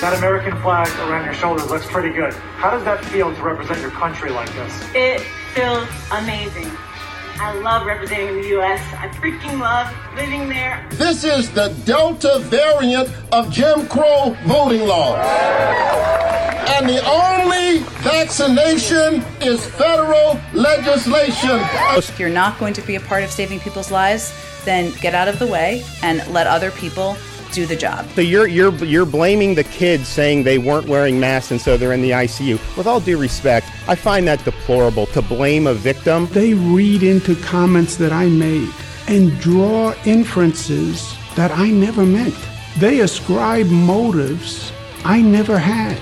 That American flag around your shoulders looks pretty good. How does that feel to represent your country like this? It feels amazing. I love representing the U.S. I freaking love living there. This is the Delta variant of Jim Crow voting laws. And the only vaccination is federal legislation. If you're not going to be a part of saving people's lives, then get out of the way and let other people do the job. So you're you're you're blaming the kids saying they weren't wearing masks and so they're in the ICU. With all due respect, I find that deplorable to blame a victim. They read into comments that I made and draw inferences that I never meant. They ascribe motives I never had.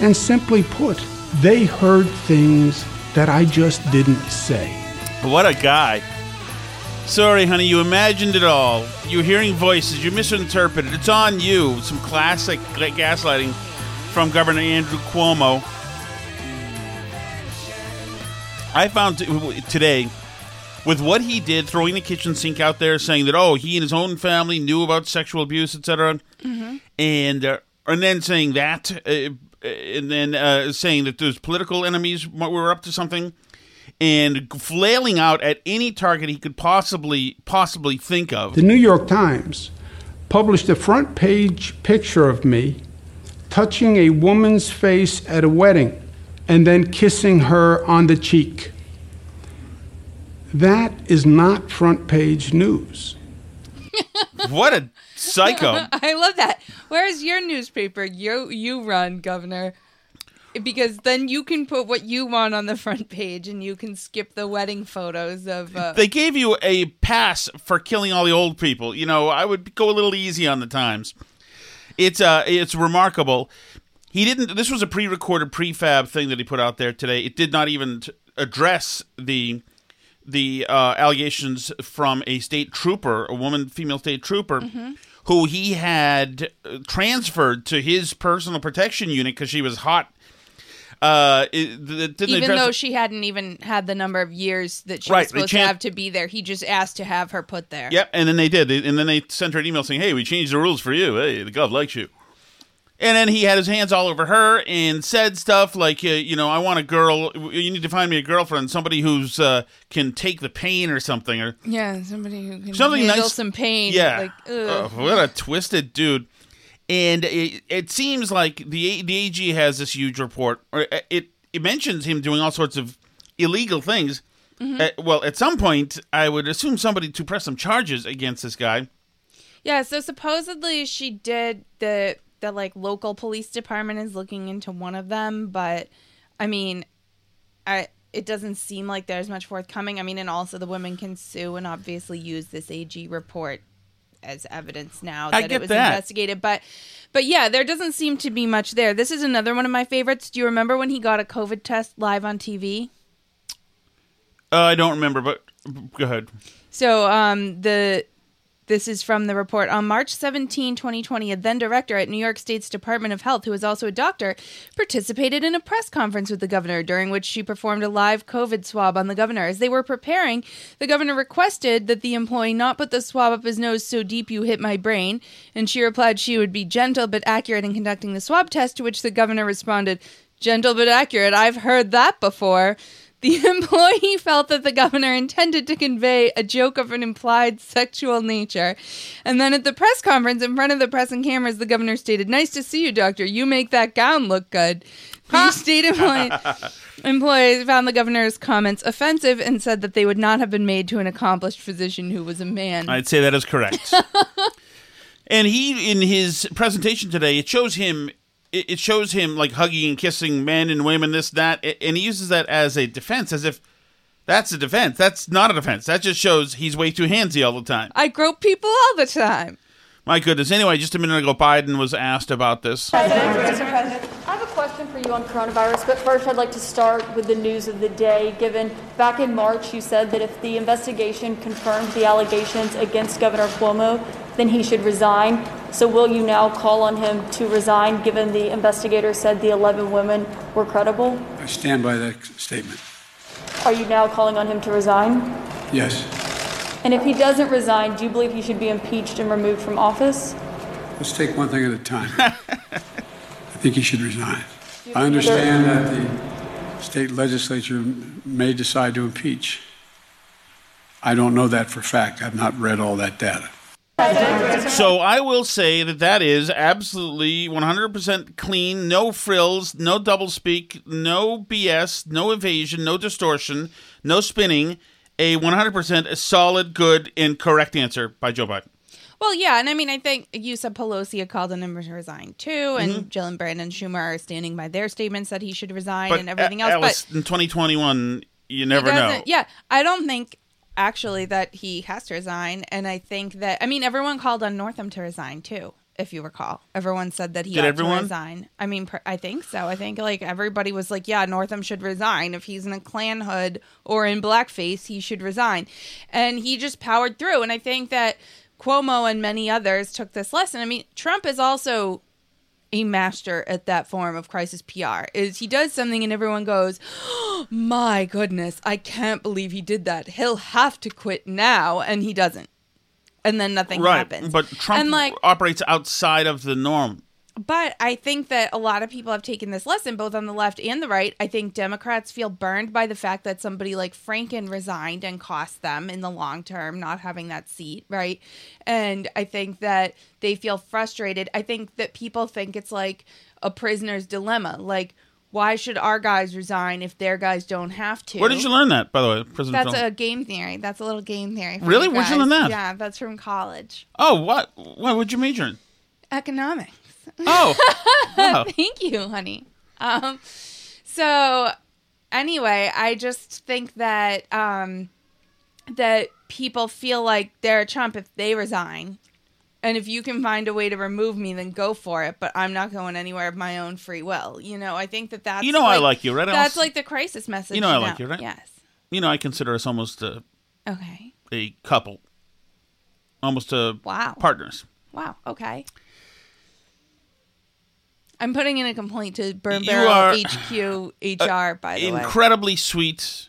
And simply put, they heard things that I just didn't say. What a guy. Sorry, honey, you imagined it all. You're hearing voices, you misinterpreted. It's on you. Some classic gaslighting from Governor Andrew Cuomo. I found today, with what he did, throwing the kitchen sink out there, saying that, oh, he and his own family knew about sexual abuse, etc., Mm-hmm. and uh, and then saying that, uh, and then uh, saying that those political enemies were up to something and flailing out at any target he could possibly possibly think of. The New York Times published a front page picture of me touching a woman's face at a wedding and then kissing her on the cheek. That is not front page news. what a psycho. I love that. Where's your newspaper? You you run, Governor. Because then you can put what you want on the front page, and you can skip the wedding photos of. Uh, They gave you a pass for killing all the old people. You know, I would go a little easy on the Times. It's uh, it's remarkable. He didn't. This was a pre-recorded, prefab thing that he put out there today. It did not even t- address the the uh, allegations from a state trooper, a woman, female state trooper, Mhm. who he had uh, transferred to his personal protection unit because she was hot. Uh, it, didn't even though she hadn't even had the number of years that she Right, was supposed to have to be there, he just asked to have her put there. Yep, and then they did, and then they sent her an email saying, "Hey, we changed the rules for you. Hey, the gov likes you." And then he had his hands all over her and said stuff like, uh, "You know, I want a girl. You need to find me a girlfriend, somebody who's uh, can take the pain or something, or Yeah, somebody who can something handle nice. some pain. Yeah, like Oh, ugh. what a twisted dude. And it, it seems like the the AG has this huge report. Or uh, it it mentions him doing all sorts of illegal things. Mhm. Uh, well, at some point, I would assume somebody to press some charges against this guy. Yeah, so supposedly she did the the like local police department is looking into one of them, but I mean, I it doesn't seem like there's much forthcoming. I mean, and also the women can sue and obviously use this AG report as evidence now that it was that. investigated. But but yeah, there doesn't seem to be much there. This is another one of my favorites. Do you remember when he got a COVID test live on TV? Uh, I don't remember, but go ahead. So um, the this is from the report on March 17, 2020. A then director at New York State's Department of Health, who is also a doctor, participated in a press conference with the governor, during which she performed a live COVID swab on the governor. As they were preparing, the governor requested that the employee not put the swab up his nose so deep you hit my brain, and she replied she would be gentle but accurate in conducting the swab test. To which the governor responded, "Gentle but accurate. I've heard that before." The employee felt that the governor intended to convey a joke of an implied sexual nature. And then at the press conference, in front of the press and cameras, the governor stated, Nice to see you, doctor. You make that gown look good. The state employee, employees found the governor's comments offensive and said that they would not have been made to an accomplished physician who was a man. I'd say that is correct. and he, in his presentation today, it shows him. It it shows him like hugging and kissing men and women, this, that, and he uses that as a defense, as if that's a defense. That's not a defense. That just shows he's way too handsy all the time. I grope people all the time. My goodness. Anyway, just a minute ago, Biden was asked about this. President, Mr. President, I have a question for you on coronavirus, but first I'd like to start with the news of the day. Given back in March, you said that if the investigation confirmed the allegations against Governor Cuomo, then he should resign. So will you now call on him to resign, given the investigator said the 11 women were credible? I stand by that statement. Are you now calling on him to resign? Yes. And if he doesn't resign, do you believe he should be impeached and removed from office? Let's take one thing at a time. I think he should resign. I understand that the state legislature may decide to impeach. I don't know that for a fact. I've not read all that data. So I will say that that is absolutely 100% clean, no frills, no doublespeak, no BS, no evasion, no distortion, no spinning. A 100% solid, good, and correct answer by Joe Biden. Well, yeah, and I mean, I think you said Pelosi had called on him to resign too, and Mhm. Gillibrand and Schumer are standing by their statements that he should resign But and everything else. Alice, but in 2021, you never know. Yeah, I don't think actually that he has to resign, and I think that I mean everyone called on Northam to resign too. If you recall, everyone said that he Did ought everyone? to resign. I mean, per- I think so. I think like everybody was like, "Yeah, Northam should resign. If he's in a Klan hood or in blackface, he should resign." And he just powered through. And I think that Cuomo and many others took this lesson. I mean, Trump is also a master at that form of crisis PR. Is he does something and everyone goes, oh, "My goodness, I can't believe he did that. He'll have to quit now," and he doesn't. And then nothing right, happens. but Trump and like operates outside of the norm. But I think that a lot of people have taken this lesson, both on the left and the right. I think Democrats feel burned by the fact that somebody like Franken resigned and cost them in the long term not having that seat, right? And I think that they feel frustrated. I think that people think it's like a prisoner's dilemma. Like, why should our guys resign if their guys don't have to? Where did you learn that, by the way, President That's Trump? a game theory. That's a little game theory. Really? Where'd you learn that? Yeah, that's from college. Oh, what? What would you major in? Economics. Oh, wow. Thank you, honey. Um, so anyway, I just think that um, that people feel like they're a Trump if they resign, and if you can find a way to remove me, then go for it. But I'm not going anywhere of my own free will. You know, I think that that's You know I like you, right, That's like the crisis message. You know I now. like you, right? Yes. You know, I consider us almost a, Okay. a couple, almost a Wow. partners. Wow. Okay. I'm putting in a complaint to Burn You Barrel are- HQ HR. by the way. Incredibly sweet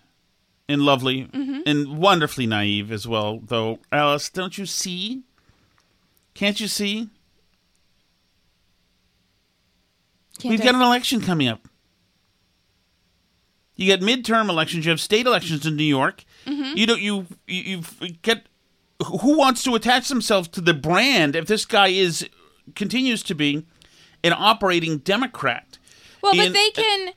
and lovely Mhm. and wonderfully naive as well, though. Alice, don't you see? Can't you see? Can't We've got an election coming up. You get midterm elections. You have state elections in New York. Mhm. You don't. You you you get. Who wants to attach themselves to the brand if this guy is continues to be an operating Democrat? Well, but And- they can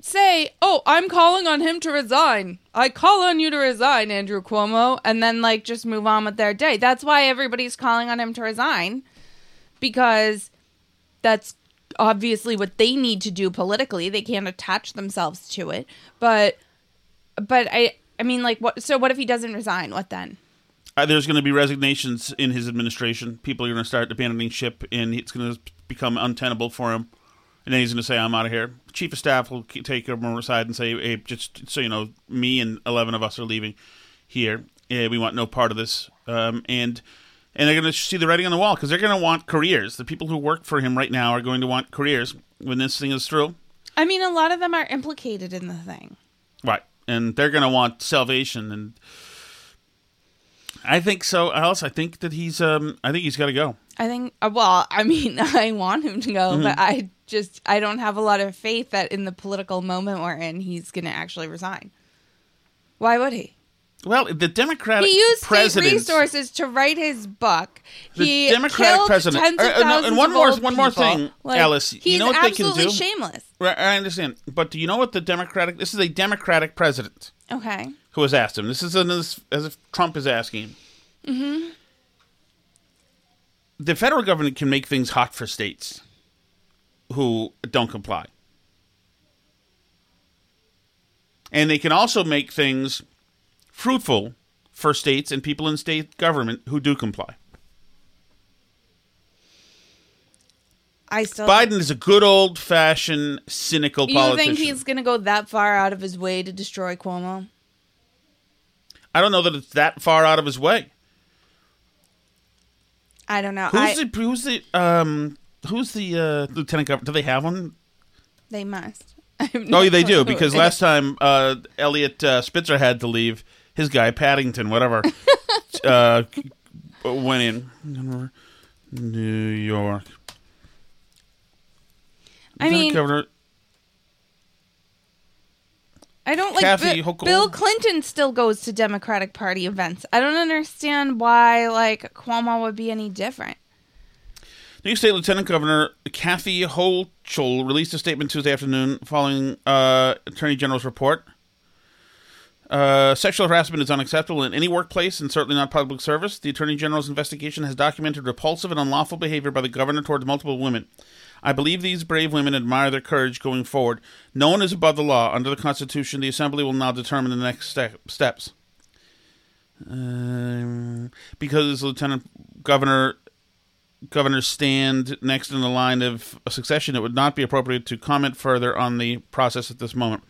say, "Oh, I'm calling on him to resign. I call on you to resign, Andrew Cuomo," and then like just move on with their day. That's why everybody's calling on him to resign because that's obviously what they need to do politically. They can't attach themselves to it. But but I I mean like what so what if he doesn't resign? What then? Uh, there's going to be resignations in his administration. People are going to start abandoning ship, and it's going to become untenable for him. And then he's going to say, "I'm out of here." Chief of staff will take him aside and say, "Hey, just so you know, me and eleven of us are leaving here. Eh, we want no part of this." Um, and and they're going to see the writing on the wall because they're going to want careers. The people who work for him right now are going to want careers when this thing is through. I mean, a lot of them are implicated in the thing. Right. And they're going to want salvation and I think so, Alice. I think that he's um I think he's got to go. I think. uh, Well, I mean, I want him to go, Mhm. but I just I don't have a lot of faith that in the political moment we're in, he's going to actually resign. Why would he? Well, the Democratic he used president resources to write his book. the he Democratic president tens of uh, uh, no, and one more one more people. thing, Like, Alice, you he's know what they can absolutely do? shameless. Right, I understand. But do you know what the Democratic this is a Democratic president Okay. who has asked him. This is an, as, as if Trump is asking. Mm-hmm. The federal government can make things hot for states who don't comply. And they can also make things fruitful for states and people in state government who do comply. I still. Biden is a good old fashioned cynical you politician. think he's going to go that far out of his way to destroy Cuomo? I don't know that it's that far out of his way. I don't know. Who's I, the who's the um who's the uh, lieutenant governor? Do they have one? They must. No Oh, yeah, they do because last time uh, Elliot uh, Spitzer had to leave, his guy Paddington, whatever, uh, went in. New York. I Lieutenant mean, Governor, I don't like Kathy Bi- Hochul. Bill Clinton still goes to Democratic Party events. I don't understand why like Cuomo would be any different. New York State Lieutenant Governor Kathy Hochul released a statement Tuesday afternoon following uh, Attorney General's report. Uh, sexual harassment is unacceptable in any workplace and certainly not public service. The Attorney General's investigation has documented repulsive and unlawful behavior by the governor towards multiple women. I believe these brave women admire their courage going forward. No one is above the law. Under the Constitution, the Assembly will now determine the next step, steps. Um, because Lieutenant Governor governors stand next in the line of succession, it would not be appropriate to comment further on the process at this moment.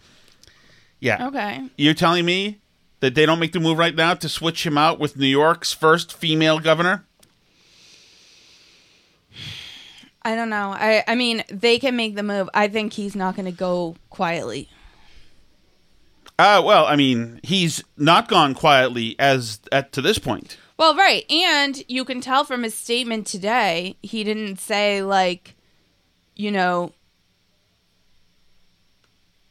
Yeah. Okay. You're telling me that they don't make the move right now to switch him out with New York's first female governor? I don't know. I I mean, they can make the move. I think he's not going to go quietly. Uh, well, I mean, he's not gone quietly as at to this point. Well, right. And you can tell from his statement today, he didn't say like you know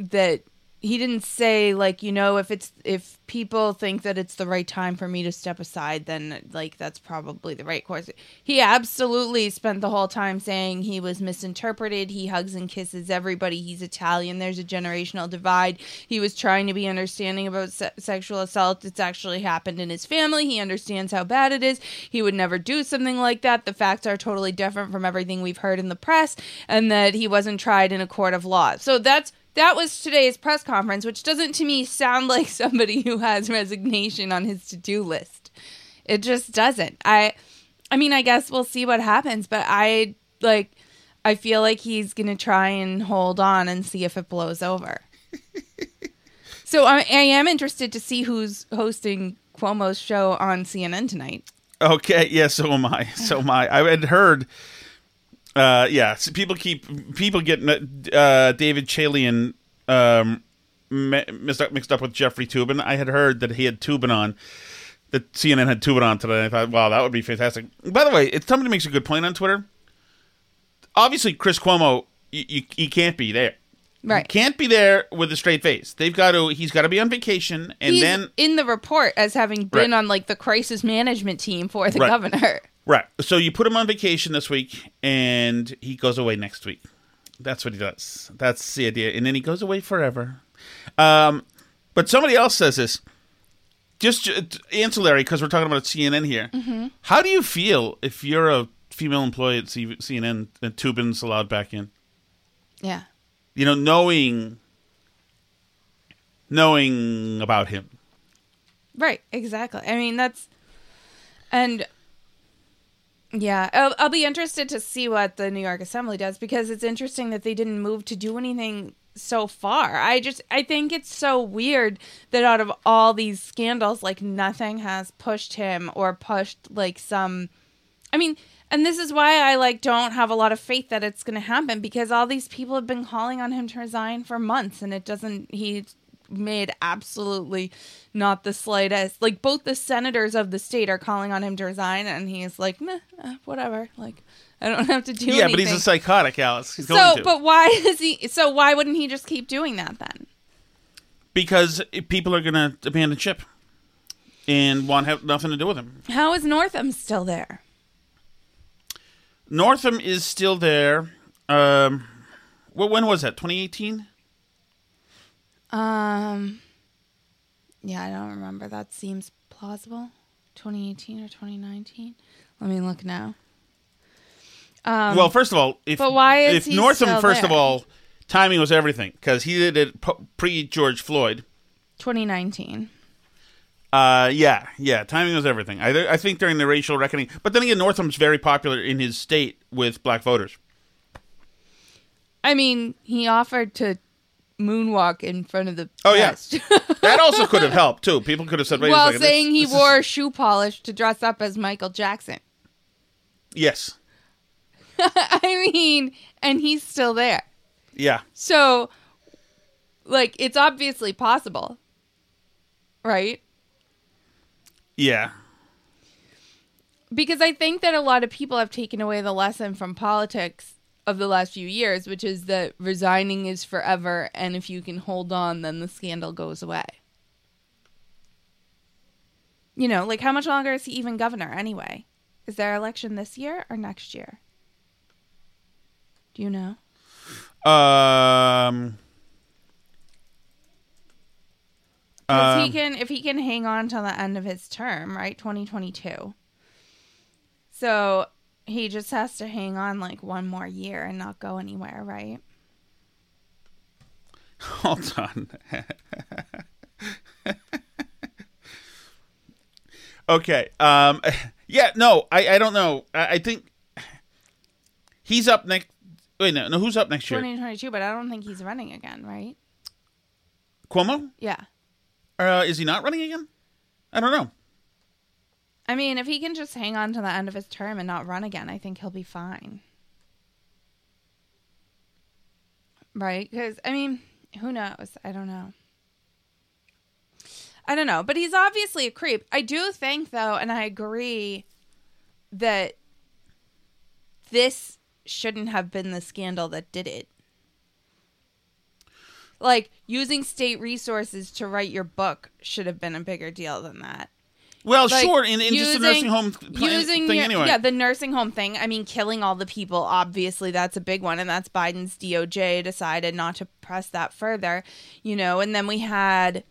that he didn't say like you know if it's if people think that it's the right time for me to step aside then like that's probably the right course. He absolutely spent the whole time saying he was misinterpreted. He hugs and kisses everybody. He's italian. There's a generational divide. He was trying to be understanding about se- sexual assault. It's actually happened in his family. He understands how bad it is. He would never do something like that. The facts are totally different from everything we've heard in the press and that he wasn't tried in a court of law. So that's that was today's press conference, which doesn't to me sound like somebody who has resignation on his to-do list. It just doesn't. I I mean, I guess we'll see what happens, but I like I feel like he's going to try and hold on and see if it blows over. so I, I am interested to see who's hosting Cuomo's show on CNN tonight. Okay, yeah, so am I. So am I. I had heard. Uh, yeah, so people keep people get uh, David Chalian um, mixed up mixed up with Jeffrey Toobin. I had heard that he had Toobin on. That CNN had Toobin on today. I thought, wow, that would be fantastic. By the way, it's somebody makes a good point on Twitter. Obviously, Chris Cuomo, you, you, he can't be there. Right. Can't be there with a straight face. They've got to. He's got to be on vacation, and He's then in the report as having been Right. on like the crisis management team for the Right. governor. Right. So you put him on vacation this week, and he goes away next week. That's what he does. That's the idea, and then he goes away forever. Um, but somebody else says this. Just uh, ancillary, because we're talking about CNN here. Mhm. How do you feel if you're a female employee at C- CNN and Toobin's allowed back in? Yeah. You know, knowing knowing about him. Right, exactly. I mean, that's And yeah, I'll, I'll be interested to see what the New York Assembly does because it's interesting that they didn't move to do anything so far. I just I think it's so weird that out of all these scandals like nothing has pushed him or pushed like some I mean, and this is why I like don't have a lot of faith that it's going to happen because all these people have been calling on him to resign for months and it doesn't he made absolutely not the slightest like both the senators of the state are calling on him to resign and he's like Meh, uh, whatever like I don't have to do yeah, but he's a psychotic, Alice. He's so going to. but why is he so why wouldn't he just keep doing that then because people are going to abandon ship and want to have nothing to do with him. how is Northam still there Northam is still there. Um, well, when was that? 2018? Um yeah I don't remember that seems plausible 2018 or 2019 let me look now um well, first of all, if but why is if Northam, first of all, timing was everything because he did it pre George Floyd. 2019 Uh, yeah, yeah, timing was everything. I, I think during the racial reckoning, but then again, Northam's very popular in his state with black voters. I mean, he offered to moonwalk in front of the Oh yeah, that also could have helped too. People could have said, "Wait while a second, this- saying he this is- wore shoe polish to dress up as Michael Jackson. yes, I mean, and he's still there. yeah, So, like, it's obviously possible, right? yeah." Because I think that a lot of people have taken away the lesson from politics of the last few years, which is that resigning is forever, and if you can hold on, then the scandal goes away. You know, like how much longer is he even governor anyway? Is there election this year or next year? Do you know? Um, 'Cause he um, can, if he can hang on till the end of his term, right? 2022. So he just has to hang on like one more year and not go anywhere, right? hold on. okay. Um. Yeah. No. I. I don't know. I, I think he's up next. Wait. No. No. Who's up next year? 2022, but I don't think he's running again, right? Cuomo. Yeah. Uh. Is he not running again? I don't know. I mean, if he can just hang on to the end of his term and not run again, I think he'll be fine. Right? Because, I mean, who knows? I don't know. I don't know. But he's obviously a creep. I do think, though, and I agree that this shouldn't have been the scandal that did it. Like, using state resources to write your book should have been a bigger deal than that. Well, Like, sure. In, in just a nursing home using thing your- anyway. Yeah, the nursing home thing. I mean, killing all the people. Obviously, that's a big one, and that's Biden's DOJ decided not to press that further. You know, and then we had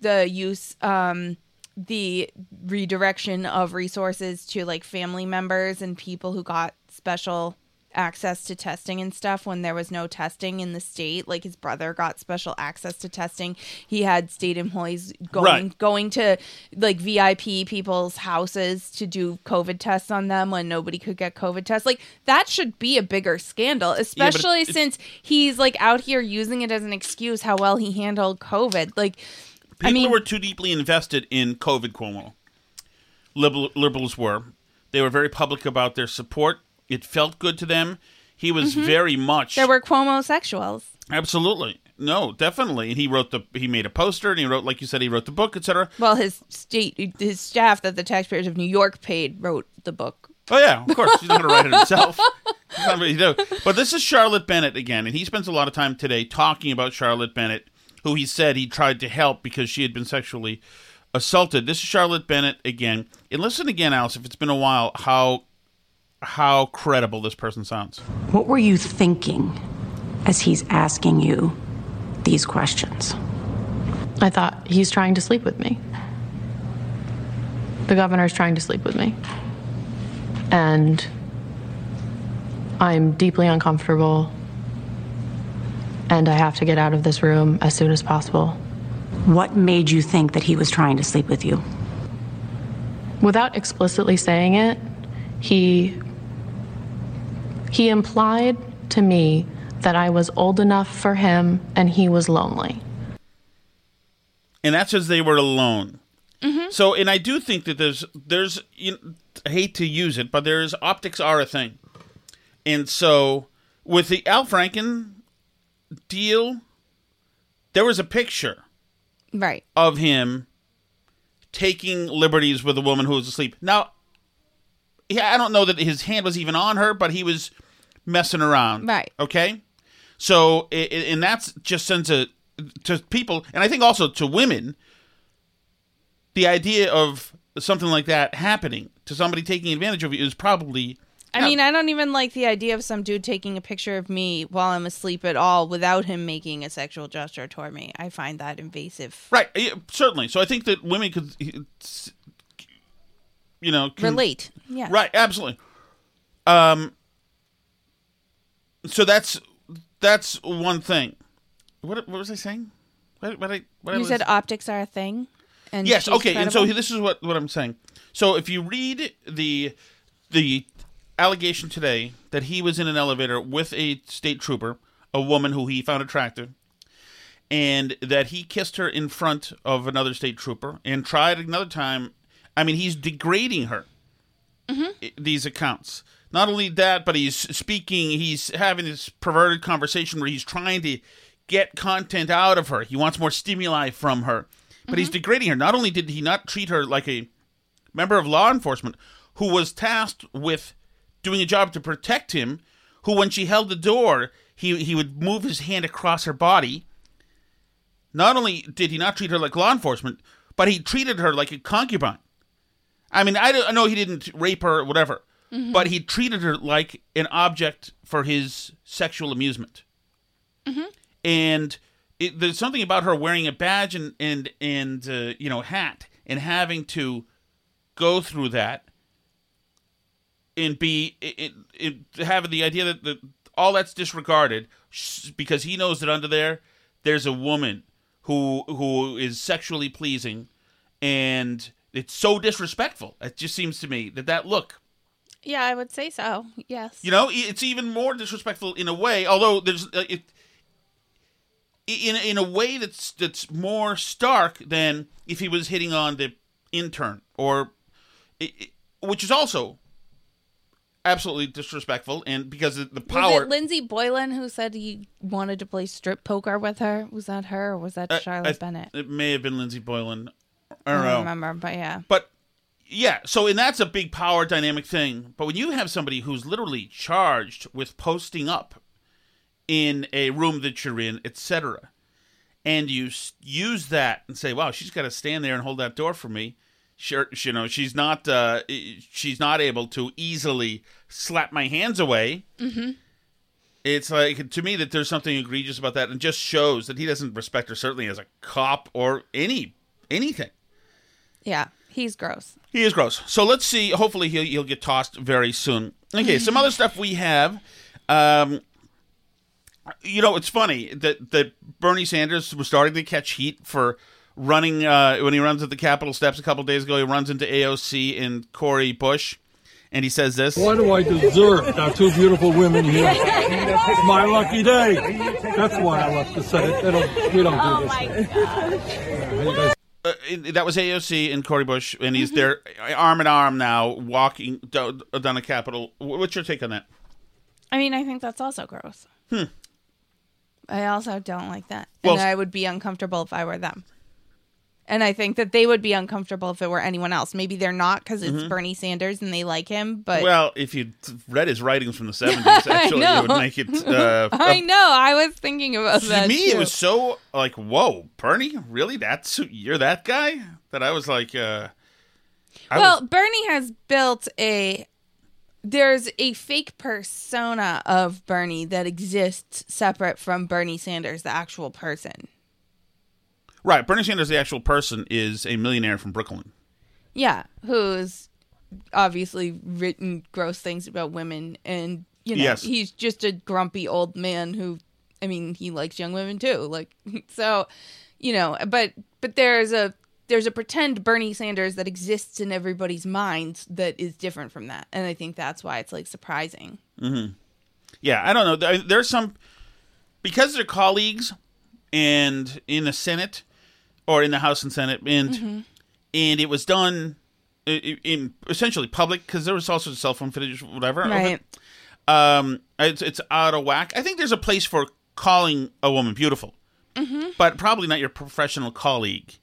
the use, um, the redirection of resources to like family members and people who got special access to testing and stuff when there was no testing in the state like his brother got special access to testing he had state employees going Right. going to like VIP people's houses to do COVID tests on them when nobody could get COVID tests. Like that should be a bigger scandal, especially it's- since he's like out here using it as an excuse how well he handled COVID. Like, People I mean, were too deeply invested in COVID Cuomo. Liberal, liberals were. They were very public about their support. It felt good to them. He was Mhm. very much there were Cuomo-sexuals. absolutely no, definitely. And he wrote the he made a poster and he wrote like you said he wrote the book, etc. Well, his state, his staff that the taxpayers of New York paid wrote the book. Oh yeah, of course he's not going to write it himself. Really. But this is Charlotte Bennett again, and he spends a lot of time today talking about Charlotte Bennett, who he said he tried to help because she had been sexually assaulted. This is Charlotte Bennett again, and listen again, Alice, if it's been a while, how how credible this person sounds. What were you thinking as he's asking you these questions? I thought he's trying to sleep with me. The governor's trying to sleep with me. And I'm deeply uncomfortable. And I have to get out of this room as soon as possible. What made you think that he was trying to sleep with you? without explicitly saying it, he he implied to me that I was old enough for him and he was lonely. and that's as they were alone. Mm-hmm. So, and I do think that there's there's you know, I hate to use it, but there's optics are a thing, and so with the Al Franken deal, there was a picture Right. of him taking liberties with a woman who was asleep. Now, I don't know that his hand was even on her, but he was messing around. Right. Okay. So, and that's just sends a to people, and I think also to women, the idea of something like that happening to somebody taking advantage of you is probably. I mean, I don't even like the idea of some dude taking a picture of me while I'm asleep at all without him making a sexual gesture toward me. I find that invasive. Right, certainly. So I think that women could, you know, can- Relate. Yeah. Right, absolutely. Um. So that's that's one thing. What what was I saying? What, what I what I you was, said optics are a thing. And yes. Okay. And so this is what what I'm saying. So if you read the the allegation today that he was in an elevator with a state trooper, a woman who he found attractive, and that he kissed her in front of another state trooper and tried another time. I mean, he's degrading her. i- These accounts. Not only that, but he's speaking. He's having this perverted conversation where he's trying to get content out of her. He wants more stimuli from her, but he's mm-hmm. degrading her. Not only did he not treat her like a member of law enforcement who was tasked with doing a job to protect him, who when she held the door, he he would move his hand across her body. Not only did he not treat her like law enforcement, but he treated her like a concubine. I mean, I, don't, I know he didn't rape her or whatever, Mhm. but he treated her like an object for his sexual amusement. And it, there's something about her wearing a badge and and and uh, you know hat and having to go through that and be it, it, it having the idea that the, all that's disregarded because he knows that under there there's a woman who who is sexually pleasing and it's so disrespectful it just seems to me that that look Yeah, I would say so. Yes. you know it's even more disrespectful in a way although there's uh, it in in a way that's that's more stark than if he was hitting on the intern or it, it- which is also absolutely disrespectful and because of the Was power it Lindsey Boylan who said he wanted to play strip poker with her? Was that her or was that Uh, Charlotte I- Bennett? It may have been Lindsey Boylan. I I don't don't know. remember, but yeah. But yeah, so and that's a big power dynamic thing. But when you have somebody who's literally charged with posting up in a room that you're in, etc., and you s- use that and say, "Wow, she's got to stand there and hold that door for me." Sure, you know, she's not uh, she's not able to easily slap my hands away. Mm-hmm. It's like to me that there's something egregious about that, and just shows that he doesn't respect her certainly as a cop or any anything. Yeah, he's gross. He is gross. So let's see. Hopefully he'll he'll get tossed very soon. Okay, some other stuff we have. Um, you know, it's funny that that Bernie Sanders was starting to catch heat for running uh, when he runs at the Capitol steps a couple days ago. He runs into AOC and Cori Bush, and he says this. Why do I deserve to have two beautiful women here? It's my lucky day. That's why I left the Senate. They don't, we don't do this. Uh, that was AOC and Cori Bush, and he's there arm in arm now, walking down, down the Capitol. What's your take on that? I mean, I think that's also gross. Hmm. I also don't like that. Well, and I would be uncomfortable if I were them. And I think that they would be uncomfortable if it were anyone else. Maybe they're not because it's Mhm. Bernie Sanders and they like him. But well, if you read his writings from the seventies, actually, it would make it. Uh, I know. I was thinking about to that. me, too. it was so like, whoa, Bernie, really? That's you're that guy? That I was like, uh, I well, was, Bernie has built a. There's a fake persona of Bernie that exists separate from Bernie Sanders, the actual person. Right. Bernie Sanders, the actual person, is a millionaire from Brooklyn. Yeah, who's obviously written gross things about women, and you know Yes. he's just a grumpy old man who, I mean, he likes young women too. Like so, you know, but but there's a there's a pretend Bernie Sanders that exists in everybody's minds that is different from that, and I think that's why it's like surprising. Mm-hmm. Yeah, I don't know. There's some because they're colleagues, and in the Senate or in the House and Senate, and Mhm. and it was done i- i- in essentially public because there was also cell phone footage, whatever. Right. Um, it's it's out of whack. I think there's a place for calling a woman beautiful, Mm-hmm. but probably not your professional colleague.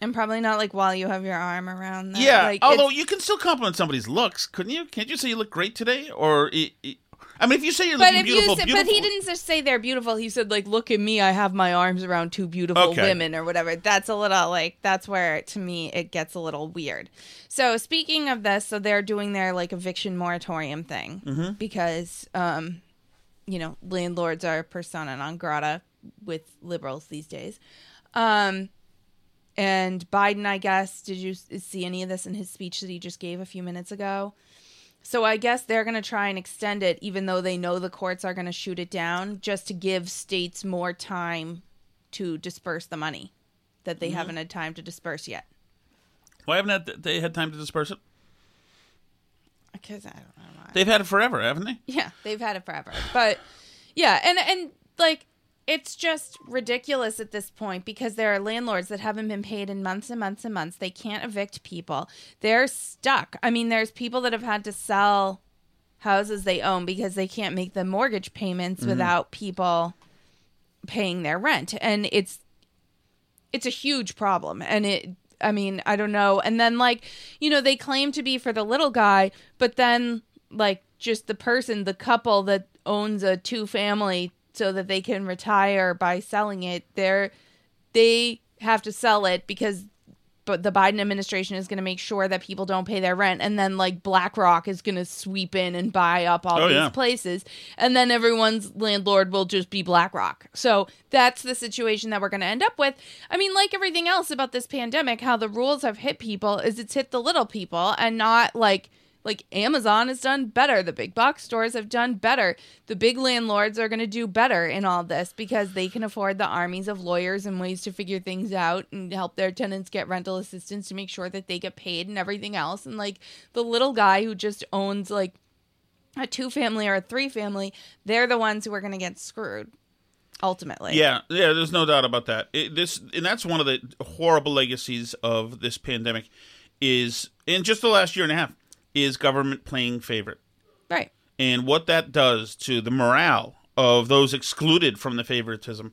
And probably not like while you have your arm around. That. Yeah, like, although it's- you can still compliment somebody's looks, couldn't you? Can't you say you look great today? Or, i i I mean, if you say you're But looking if beautiful, you said, beautiful, but he didn't just say they're beautiful. He said like, look at me, I have my arms around two beautiful Okay. women or whatever. That's a little like that's where to me it gets a little weird. So speaking of this, so they're doing their like eviction moratorium thing Mhm. because um, you know, landlords are persona non grata with liberals these days. Um, and Biden, I guess, did you see any of this in his speech that he just gave a few minutes ago? So I guess they're going to try and extend it, even though they know the courts are going to shoot it down, just to give states more time to disperse the money that they Mhm. haven't had time to disperse yet. why haven't had- they had time to disperse it? Because I don't know. why. They've had it forever, haven't they? Yeah, they've had it forever. But yeah, and and like it's just ridiculous at this point because there are landlords that haven't been paid in months and months and months. They can't evict people. They're stuck. I mean, there's people that have had to sell houses they own because they can't make the mortgage payments Mhm. without people paying their rent. And it's it's a huge problem and it i mean i don't know and then like you know they claim to be for the little guy but then like just the person the couple that owns a two family so that they can retire by selling it they're they have to sell it because but the Biden administration is going to make sure that people don't pay their rent and then like BlackRock is going to sweep in and buy up all Oh, these yeah. places and then everyone's landlord will just be BlackRock. So that's the situation that we're going to end up with. I mean, like everything else about this pandemic, how the rules have hit people is it's hit the little people and not like like Amazon has done better. The big box stores have done better. The big landlords are going to do better in all this because they can afford the armies of lawyers and ways to figure things out and help their tenants get rental assistance to make sure that they get paid and everything else. And like the little guy who just owns like a two family or a three family, they're the ones who are going to get screwed ultimately. Yeah, yeah. There's no doubt about that. It, this and that's one of the horrible legacies of this pandemic is in just the last year and a half is government playing favorite. Right. and what that does to the morale of those excluded from the favoritism,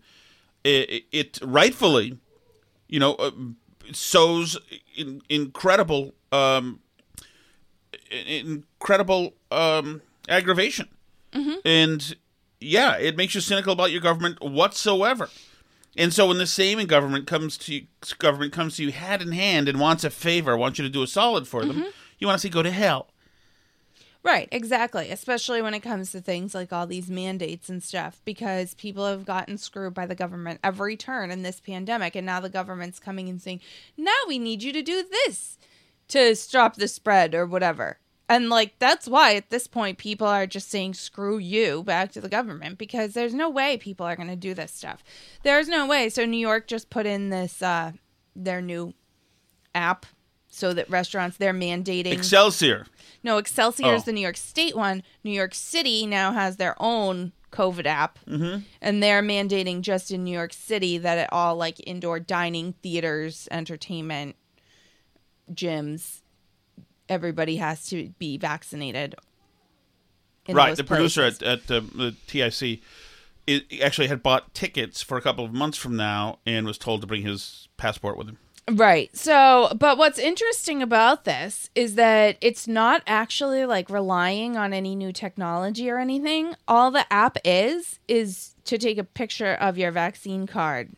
it, it rightfully, you know, uh, sows in, incredible, um, incredible um, aggravation, and yeah, it makes you cynical about your government whatsoever. And so, when the same in government comes to you, government comes to you hand in hand and wants a favor, wants you to do a solid for them, you want to see go to hell. Right, exactly. Especially when it comes to things like all these mandates and stuff, because people have gotten screwed by the government every turn in this pandemic. And now the government's coming and saying, now we need you to do this to stop the spread or whatever. And like, that's why at this point, people are just saying, screw you back to the government because there's no way people are going to do this stuff. There's no way. So New York just put in this, uh, their new app so that restaurants, they're mandating. Excelsior. No, Excelsior is Oh. the New York State one. New York City now has their own COVID app, Mhm. and they're mandating just in New York City that it all like indoor dining, theaters, entertainment, gyms, everybody has to be vaccinated. in right those the producer places. at, at uh, the tic it actually had bought tickets for a couple of months from now and was told to bring his passport with him Right. So, but what's interesting about this is that it's not actually like relying on any new technology or anything. All the app is is to take a picture of your vaccine card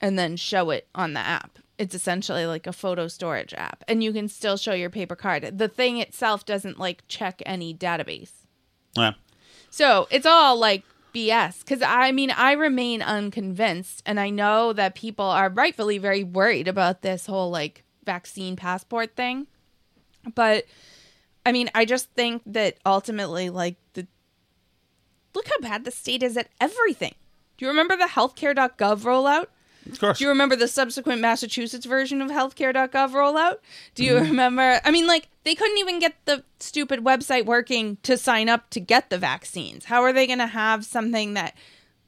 and then show it on the app. It's essentially like a photo storage app and you can still show your paper card. The thing itself doesn't like check any database. yeah So it's all like BS. Because I mean, I remain unconvinced, and I know that people are rightfully very worried about this whole like vaccine passport thing. But I mean, I just think that ultimately, like, the look how bad the state is at everything. Do you remember the healthcare.gov rollout? Of course. Do you remember the subsequent Massachusetts version of healthcare.gov rollout? Do you Mhm. remember? I mean, like, they couldn't even get the stupid website working to sign up to get the vaccines. How are they going to have something that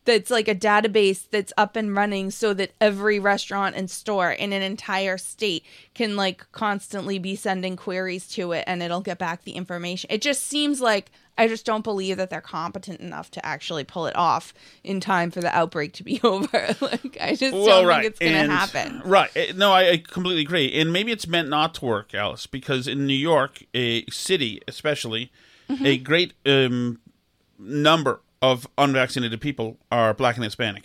that's like a database that's up and running so that every restaurant and store in an entire state can like constantly be sending queries to it and it'll get back the information. It just seems like I just don't believe that they're competent enough to actually pull it off in time for the outbreak to be over. like I just don't think it's going to happen. Right. Eh, No, I, I completely agree. And maybe it's meant not to work, Alice, because in New York, a city especially, Mhm. a great um, number of unvaccinated people are black and Hispanic.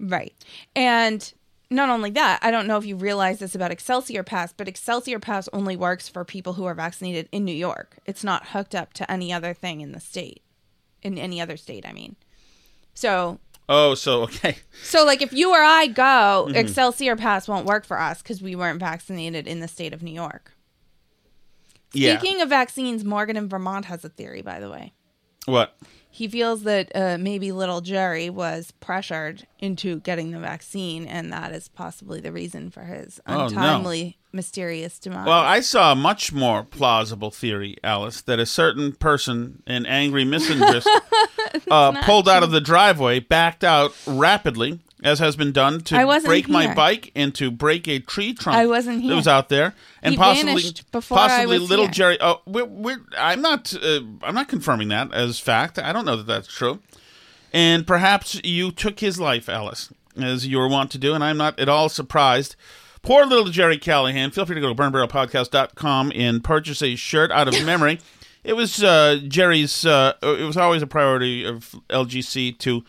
Right. And not only that, I don't know if you realize this about Excelsior Pass, but Excelsior Pass only works for people who are vaccinated in New York. It's not hooked up to any other thing in the state. In any other state, I mean. So, Oh, so okay. so like if you or I go, Mhm. Excelsior Pass won't work for us cuz we weren't vaccinated in the state of New York. Yeah. Speaking of vaccines, Morgan in Vermont has a theory, by the way. What? He feels that uh, maybe little Jerry was pressured into getting the vaccine, and that is possibly the reason for his Oh, no. untimely, mysterious demise. Well, I saw a much more plausible theory, Alice, that a certain person, an angry misandrist, uh, pulled out of the driveway, backed out rapidly, as has been done to break my bike and to break a tree trunk. I wasn't here. That was out there, and He possibly, possibly little here. Jerry. Oh, we're, we're, I'm not. Uh, I'm not confirming that as fact. I don't know that that's true. And perhaps you took his life, Alice, as you were wont to do, and I'm not at all surprised. Poor little Jerry Callahan. Feel free to go to burnbarrelpodcast.com and purchase a shirt out of memory. it was uh, Jerry's, uh, it was always a priority of LGC to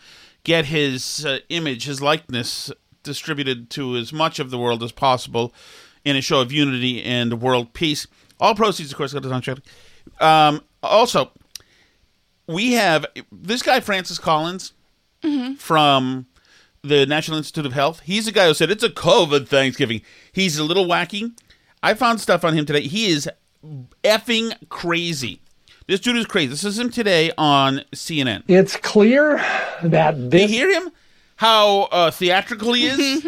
get his uh, image, his likeness distributed to as much of the world as possible in a show of unity and world peace. All proceeds, of course, go to Don Shadwick. Um, also, we have this guy, Francis Collins, Mm-hmm. from the National Institute of Health. He's the guy who said it's a COVID Thanksgiving. He's a little wacky. I found stuff on him today. He is effing crazy. This dude is crazy. This is him today on CNN. It's clear that this You hear him? How uh, theatrical he is?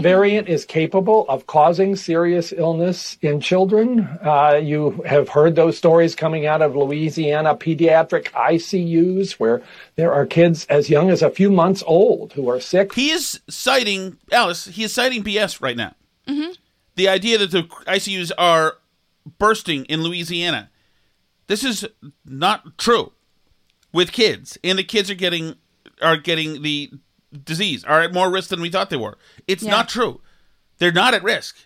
variant is capable of causing serious illness in children. Uh, you have heard those stories coming out of Louisiana pediatric ICUs where there are kids as young as a few months old who are sick. He is citing Alice. He is citing BS right now. Mm-hmm. The idea that the ICUs are bursting in Louisiana. This is not true with kids, and the kids are getting are getting the disease are at more risk than we thought they were. It's Yeah. not true. They're not at risk.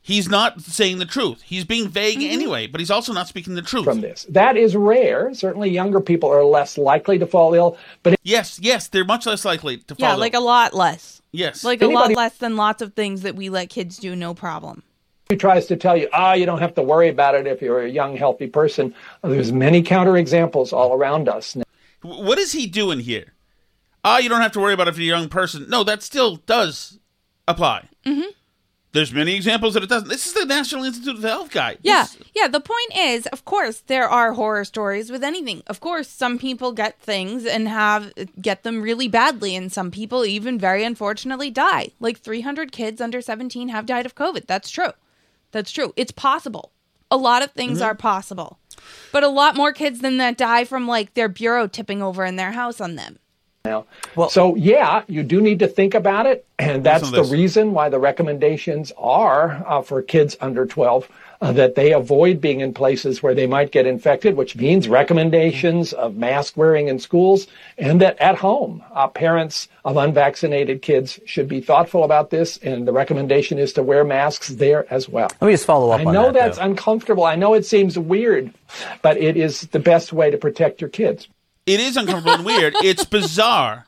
He's not saying the truth. He's being vague Mm-hmm. anyway, but he's also not speaking the truth. From this, that is rare. Certainly, younger people are less likely to fall ill. But yes, yes, they're much less likely to fall. Ill. Yeah, like a lot less. yes, Like a lot less than lots of things that we let kids do, no problem. Who tries to tell you, ah, you don't have to worry about it if you're a young, healthy person. There's many counterexamples all around us. What is he doing here? Ah, you don't have to worry about it if you're a young person. No, that still does apply. Mm-hmm. There's many examples that it doesn't. This is the National Institute of Health guy. Yeah, yeah. The point is, of course, there are horror stories with anything. Of course, some people get things and have get them really badly, and some people even very unfortunately die. Like 300 kids under 17 have died of COVID. That's true. That's true. It's possible. A lot of things Mm-hmm. are possible, but a lot more kids than that die from like their bureau tipping over in their house on them. Now, so yeah, you do need to think about it, and that's the reason why the recommendations are uh, for kids under 12 uh, that they avoid being in places where they might get infected, which means recommendations of mask wearing in schools, and that at home, uh, parents of unvaccinated kids should be thoughtful about this, and the recommendation is to wear masks there as well. Let me just follow up I on know that. that's though. uncomfortable. I know it seems weird, but it is the best way to protect your kids. It is uncomfortable and weird. It's bizarre.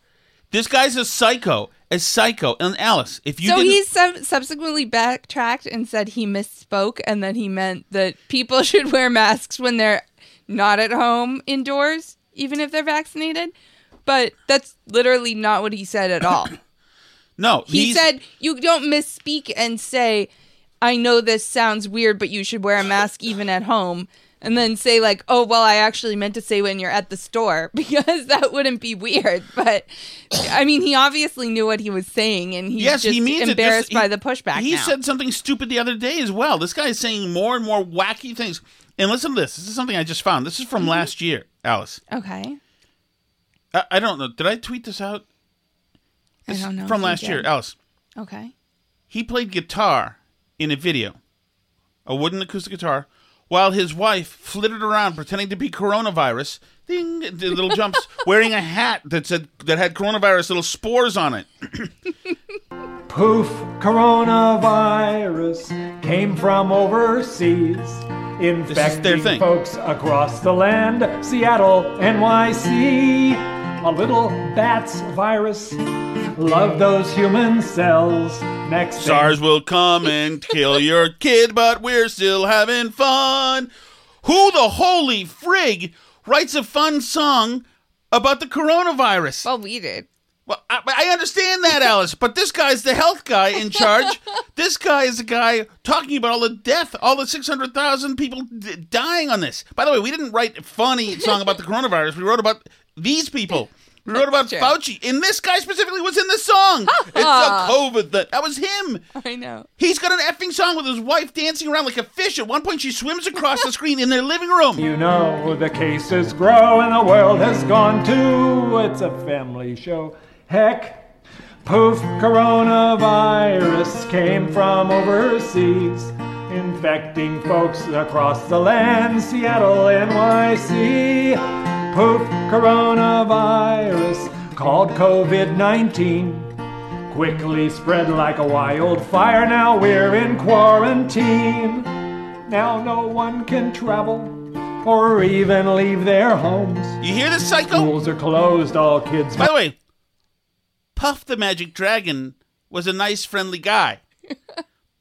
This guy's a psycho. A psycho. And Alice, if you so didn't, he sub- subsequently backtracked and said he misspoke and that he meant that people should wear masks when they're not at home indoors, even if they're vaccinated. But that's literally not what he said at all. no, he he's, said you don't misspeak and say, "I know this sounds weird, but you should wear a mask even at home." And then say like, "Oh, well, I actually meant to say when you're at the store," because that wouldn't be weird. But I mean, he obviously knew what he was saying, and he's yes, just he means embarrassed. This- by he- the pushback. He now. said something stupid the other day as well. This guy is saying more and more wacky things. And listen to this. This is something I just found. This is from mm-hmm. last year, Alice. "Okay, I, I don't know. Did I tweet this out? I don't know From last year. Alice. okay." He played guitar in a video, a wooden acoustic guitar, while his wife flitted around pretending to be coronavirus. Ding, did little jumps, wearing a hat that said that had coronavirus little spores on it. Poof, coronavirus came from overseas, infecting folks across the land. Seattle, NYC, a little bats virus. Love those human cells. Next thing- SARS will come and kill your kid, but we're still having fun. Who the holy frig writes a fun song about the coronavirus? Well, we did. Well, I, I understand that, Alice, but this guy's the health guy in charge. this guy is the guy talking about all the death, all the 600,000 people d- dying on this. By the way, we didn't write a funny song about the coronavirus. We wrote about these people. We wrote about true. Fauci, and this guy specifically was in the song. it's a COVID that that was him. I know. He's got an effing song with his wife dancing around like a fish. At one point, she swims across the screen in their living room. You know the cases grow and the world has gone too. It's a family show. Heck, poof, coronavirus came from overseas, infecting folks across the land. Seattle, NYC. Poof, coronavirus called COVID 19 quickly spread like a wildfire. Now we're in quarantine. Now no one can travel or even leave their homes. You hear this, psycho? Schools are closed. All kids. By the way, Puff the Magic Dragon was a nice, friendly guy.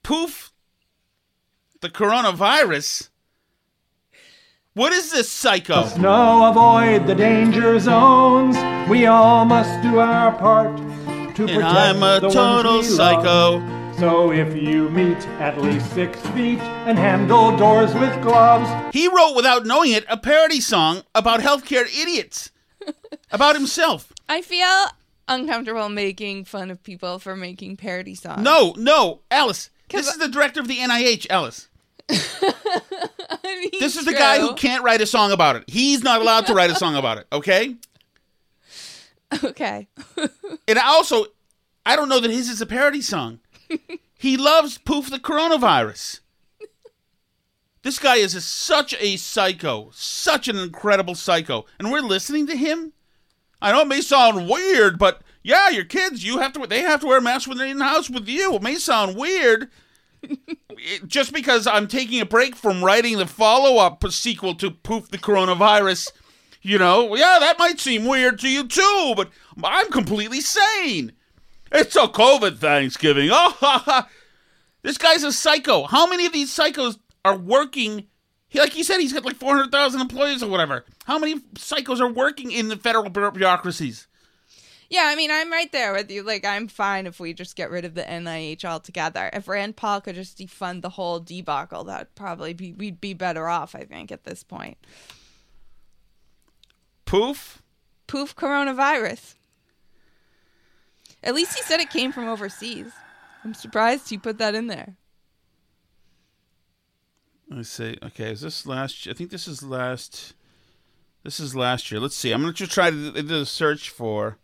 Poof, the coronavirus. What is this psycho? Must know, avoid the danger zones. We all must do our part to protect I'm a the ones total we psycho. love. So if you meet at least six feet and handle doors with gloves, He wrote, without knowing it, a parody song about healthcare idiots. about himself. I feel uncomfortable making fun of people for making parody songs. No, no, Alice. This is the director of the NIH, Alice. this is the guy who can't write a song about it. He's not allowed to write a song about it, okay? Okay. And also, I don't know that his is a parody song. he loves Poof the Coronavirus. This guy is a, such a psycho, such an incredible psycho. And we're listening to him? I know it may sound weird, but yeah, your kids, you have to they have to wear masks when they're in the house with you. It may sound weird. Just because I'm taking a break from writing the follow-up sequel to Poof the Coronavirus, you know, yeah, that might seem weird to you too, but I'm completely sane. It's a COVID Thanksgiving. Oh, ha, ha. This guy's a psycho. How many of these psychos are working? He, like you said, he's got like 400,000 employees or whatever. How many psychos are working in the federal bureaucracies? Yeah, I mean, I'm right there with you. Like, I'm fine if we just get rid of the NIH altogether. If Rand Paul could just defund the whole debacle, that'd probably be we'd be better off. I think at this point. Poof. Poof, coronavirus. At least he said it came from overseas. I'm surprised he put that in there. Let's see. Okay, is this last? I think this is last. This is last year. Let's see. I'm gonna try to do a search for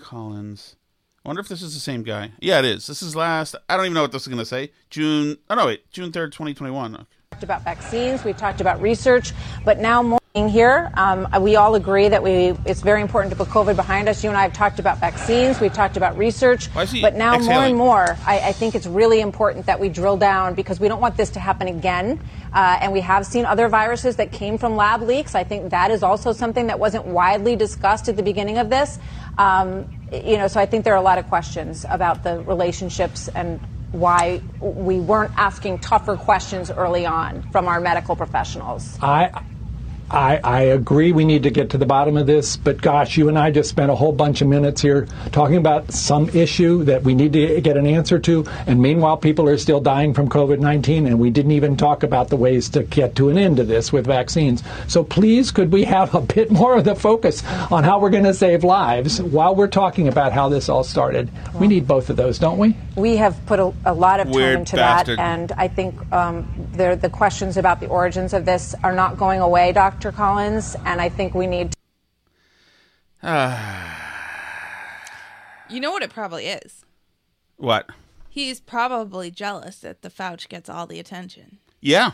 Collins. I wonder if this is the same guy. Yeah, it is. This is last. I don't even know what this is gonna say. June. Oh no, wait. June third, 2021. talked about vaccines, we've talked about research, but now more here, um, we all agree that we it's very important to put COVID behind us. You and I have talked about vaccines, we've talked about research, Why is he but now more and more, I, I think it's really important that we drill down because we don't want this to happen again. Uh, and we have seen other viruses that came from lab leaks. I think that is also something that wasn't widely discussed at the beginning of this. Um, you know, so I think there are a lot of questions about the relationships and why we weren't asking tougher questions early on from our medical professionals. I I, I agree we need to get to the bottom of this, but gosh, you and I just spent a whole bunch of minutes here talking about some issue that we need to get an answer to, and meanwhile, people are still dying from COVID 19, and we didn't even talk about the ways to get to an end to this with vaccines. So please, could we have a bit more of the focus on how we're going to save lives while we're talking about how this all started? We need both of those, don't we? We have put a, a lot of time Weird into bastard. that, and I think um, the, the questions about the origins of this are not going away, Dr. Collins, and I think we need to. You know what it probably is? what? He's probably jealous that the Fauci gets all the attention. Yeah.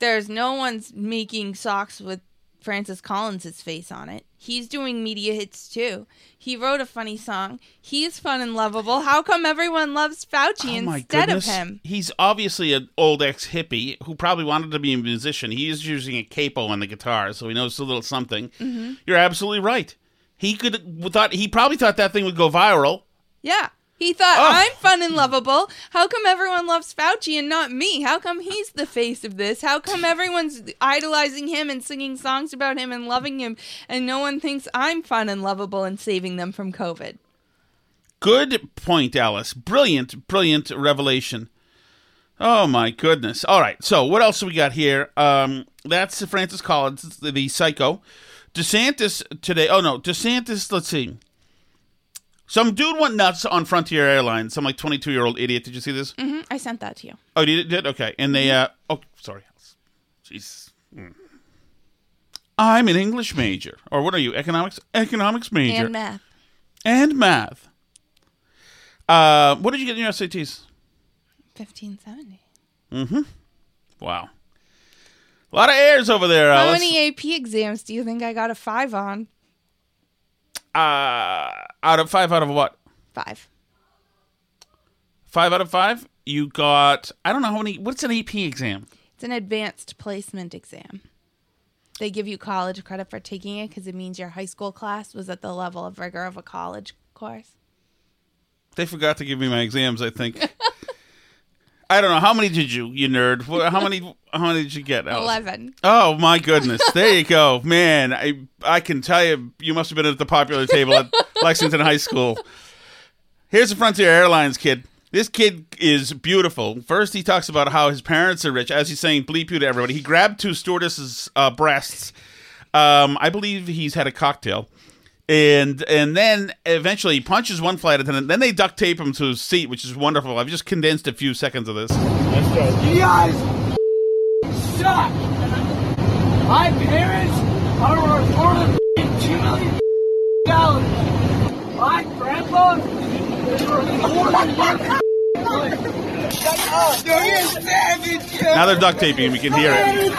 There's no one's making socks with Francis Collins' face on it. He's doing media hits too. He wrote a funny song. He's fun and lovable. How come everyone loves Fauci Oh instead goodness. of him? He's obviously an old ex hippie who probably wanted to be a musician. He is using a capo on the guitar, so he knows a little something. Mhm. You're absolutely right. He could thought he probably thought that thing would go viral. Yeah. He thought, Oh. I'm fun and lovable. How come everyone loves Fauci and not me? How come he's the face of this? How come everyone's idolizing him and singing songs about him and loving him and no one thinks I'm fun and lovable and saving them from COVID? Good point, Alice. Brilliant, brilliant revelation. Oh my goodness. All right. So what else we got here? Um, that's Francis Collins, the, the psycho. DeSantis today. Oh no, DeSantis. Let's see. Some dude went nuts on Frontier Airlines. Some like twenty-two year old idiot. Did you see this? hmm I sent that to you. Oh, you did, did? Okay. And they, uh, oh, sorry. Jeez. Mm. I'm an English major. Or what are you? Economics? Economics major. And math. And math. Uh, what did you get in your SATs? 1570. Mm-hmm. Wow. A lot of airs over there, How Alice. many AP exams do you think I got a five on? Uh, out of five out of what? Five. Five out of five? You got, I don't know how many, what's an AP exam? It's an advanced placement exam. They give you college credit for taking it because it means your high school class was at the level of rigor of a college course. They forgot to give me my exams, I think. I don't know. How many did you, you nerd? How many How many did you get? Alice? 11. Oh, my goodness. There you go. Man, I, I can tell you, you must have been at the popular table at Lexington High School. Here's a Frontier Airlines kid. This kid is beautiful. First, he talks about how his parents are rich. As he's saying, bleep you to everybody. He grabbed two stewardesses' uh, breasts. Um, I believe he's had a cocktail. And and then eventually he punches one flight attendant. Then they duct tape him to his seat, which is wonderful. I've just condensed a few seconds of this. Let's go. You guys suck. My parents are worth more than two million dollars. My grandpa is worth more than Shut up! You're a savage! Now they're duct taping. You can hear it.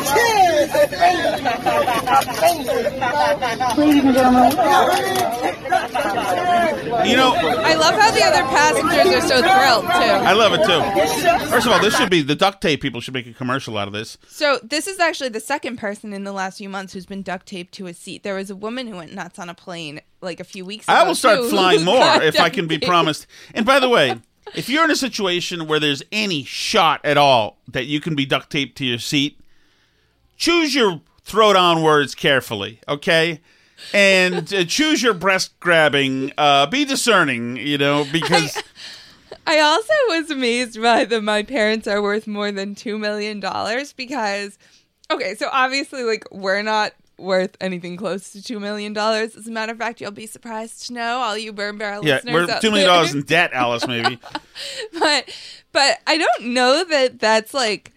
You know, I love how the other passengers are so thrilled, too. I love it too. First of all, this should be the duct tape people should make a commercial out of this. So this is actually the second person in the last few months who's been duct taped to a seat. There was a woman who went nuts on a plane like a few weeks ago. I will start too, flying more if I can be promised. And by the way, if you're in a situation where there's any shot at all that you can be duct taped to your seat, choose your throw down words carefully, okay? And uh, choose your breast grabbing. Uh, be discerning, you know, because I also was amazed by the my parents are worth more than two million dollars because okay, so obviously like we're not worth anything close to two million dollars. As a matter of fact, you'll be surprised to know, all you burn barrel yeah, listeners. we're two million dollars in debt, Alice. Maybe. but but I don't know that that's like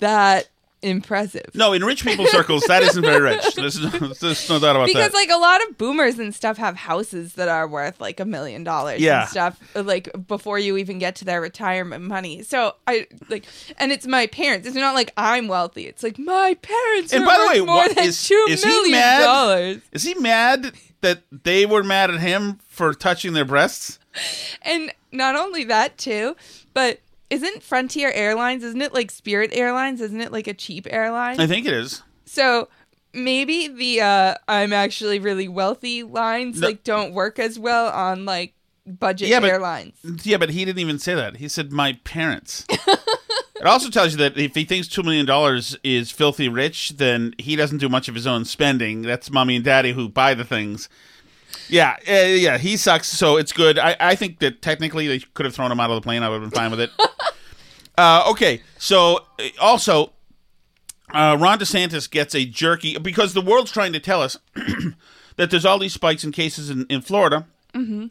that impressive. No, in rich people circles, that isn't very rich. There's no, there's no doubt about because that. Because like a lot of boomers and stuff have houses that are worth like a million dollars Yeah. and stuff uh, like before you even get to their retirement money so i like and it's my parents it's not like i'm wealthy it's like my parents and are by the way, more what than is two is he million mad? dollars Is he mad that they were mad at him for touching their breasts? and not only that too but isn't frontier airlines isn't it like spirit airlines isn't it like a cheap airline I think it is. So maybe the uh I'm actually really wealthy lines No. like don't work as well on like budget Yeah, but- airlines. Yeah, but he didn't even say that. He said my parents. It also tells you that if he thinks two million dollars is filthy rich, then he doesn't do much of his own spending. That's mommy and daddy who buy the things. Yeah, uh, yeah, he sucks. So it's good. I, I think that technically they could have thrown him out of the plane. I would have been fine with it. uh, okay, so uh, also, uh, Ron DeSantis gets a jerky because the world's trying to tell us that there's all these spikes in cases in, in Florida Mm-hmm.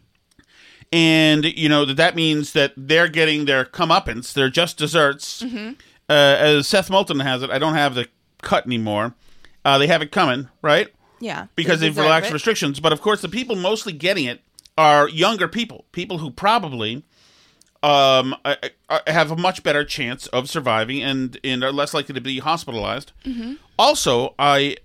and you know that that means that they're getting their comeuppance. They're just desserts. Mm-hmm. Uh, as Seth Moulton has it, I don't have the cut anymore. Uh, they have it coming, right? Yeah. Because they they've relaxed it. restrictions. But of course, the people mostly getting it are younger people, people who probably um, uh, uh, have a much better chance of surviving and and are less likely to be hospitalized. Mhm. Also, I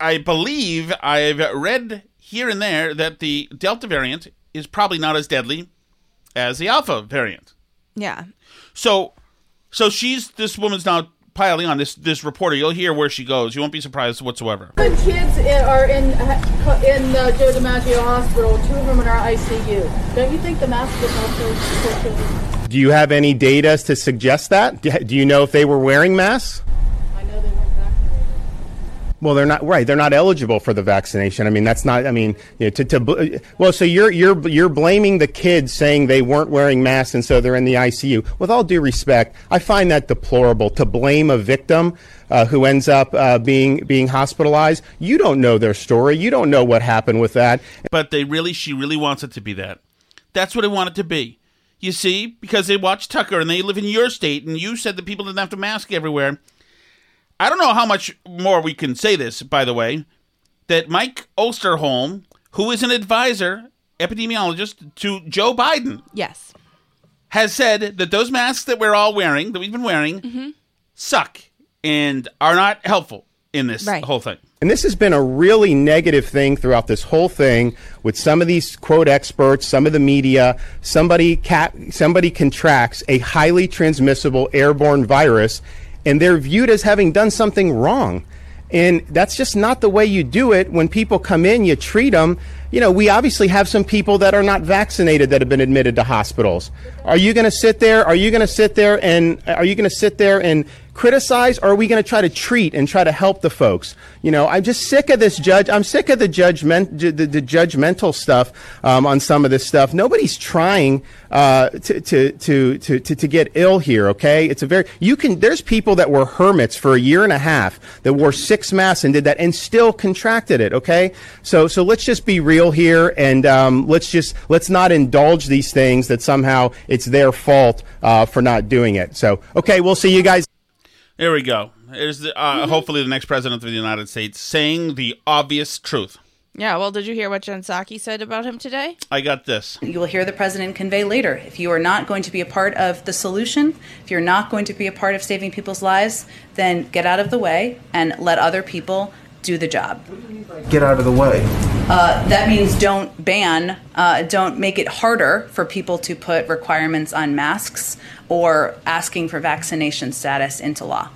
I believe I've read here and there that the Delta variant is probably not as deadly as the Alpha variant. Yeah. So, so she's this woman's now piling on this this reporter. You'll hear where she goes. You won't be surprised whatsoever. The kids i- are in in uh, Joe DiMaggio Hospital. Two of them are in our ICU. Don't you think the mask would help those children? Do you have any data to suggest that? Do do you know if they were wearing masks? I know they weren't vaccinated. Well, they're not right. They're not eligible for the vaccination. I mean, that's not. I mean, you know, to, to well, so you're you're you're blaming the kids saying they weren't wearing masks and so they're in the ICU. With all due respect, I find that deplorable. To blame a victim uh, who ends up uh, being being hospitalized, you don't know their story. You don't know what happened with that. But they really, she really wants it to be that. That's what they want it to be. You see, because they watch Tucker and they live in your state, and you said that people didn't have to mask everywhere. I don't know how much more we can say this, by the way, that Mike Osterholm, who is an advisor, epidemiologist to Joe Biden, Yes. has said that those masks that we're all wearing, that we've been wearing, Mm-hmm. suck and are not helpful in this Right. whole thing. And this has been a really negative thing throughout this whole thing with some of these quote experts, some of the media. Somebody ca- somebody contracts a highly transmissible airborne virus, and they're viewed as having done something wrong. And that's just not the way you do it. When people come in, you treat them. You know, we obviously have some people that are not vaccinated that have been admitted to hospitals. Are you going to sit there? Are you going to sit there and are you going to sit there and criticize or are we going to try to treat and try to help the folks? You know i'm just sick of this judge i'm sick of the judgment the, the judgmental stuff um, on some of this stuff. Nobody's trying uh, to, to, to, to, to, get ill here okay? It's a very you can there's people that were hermits for a year and a half that wore six masks and did that and still contracted it okay? So so let's just be real here and um, let's just let's not indulge these things that somehow it's their fault uh, for not doing it. So okay we'll see you guys There we go. There's the, uh, hopefully the next president of the United States saying the obvious truth. Yeah. Well, did you hear what Jen Psaki said about him today? I got this. You will hear the president convey later. If you are not going to be a part of the solution, if you're not going to be a part of saving people's lives, then get out of the way and let other people do the job. Get out of the way. Uh, that means don't ban, uh, don't make it harder for people to put requirements on masks or asking for vaccination status into law.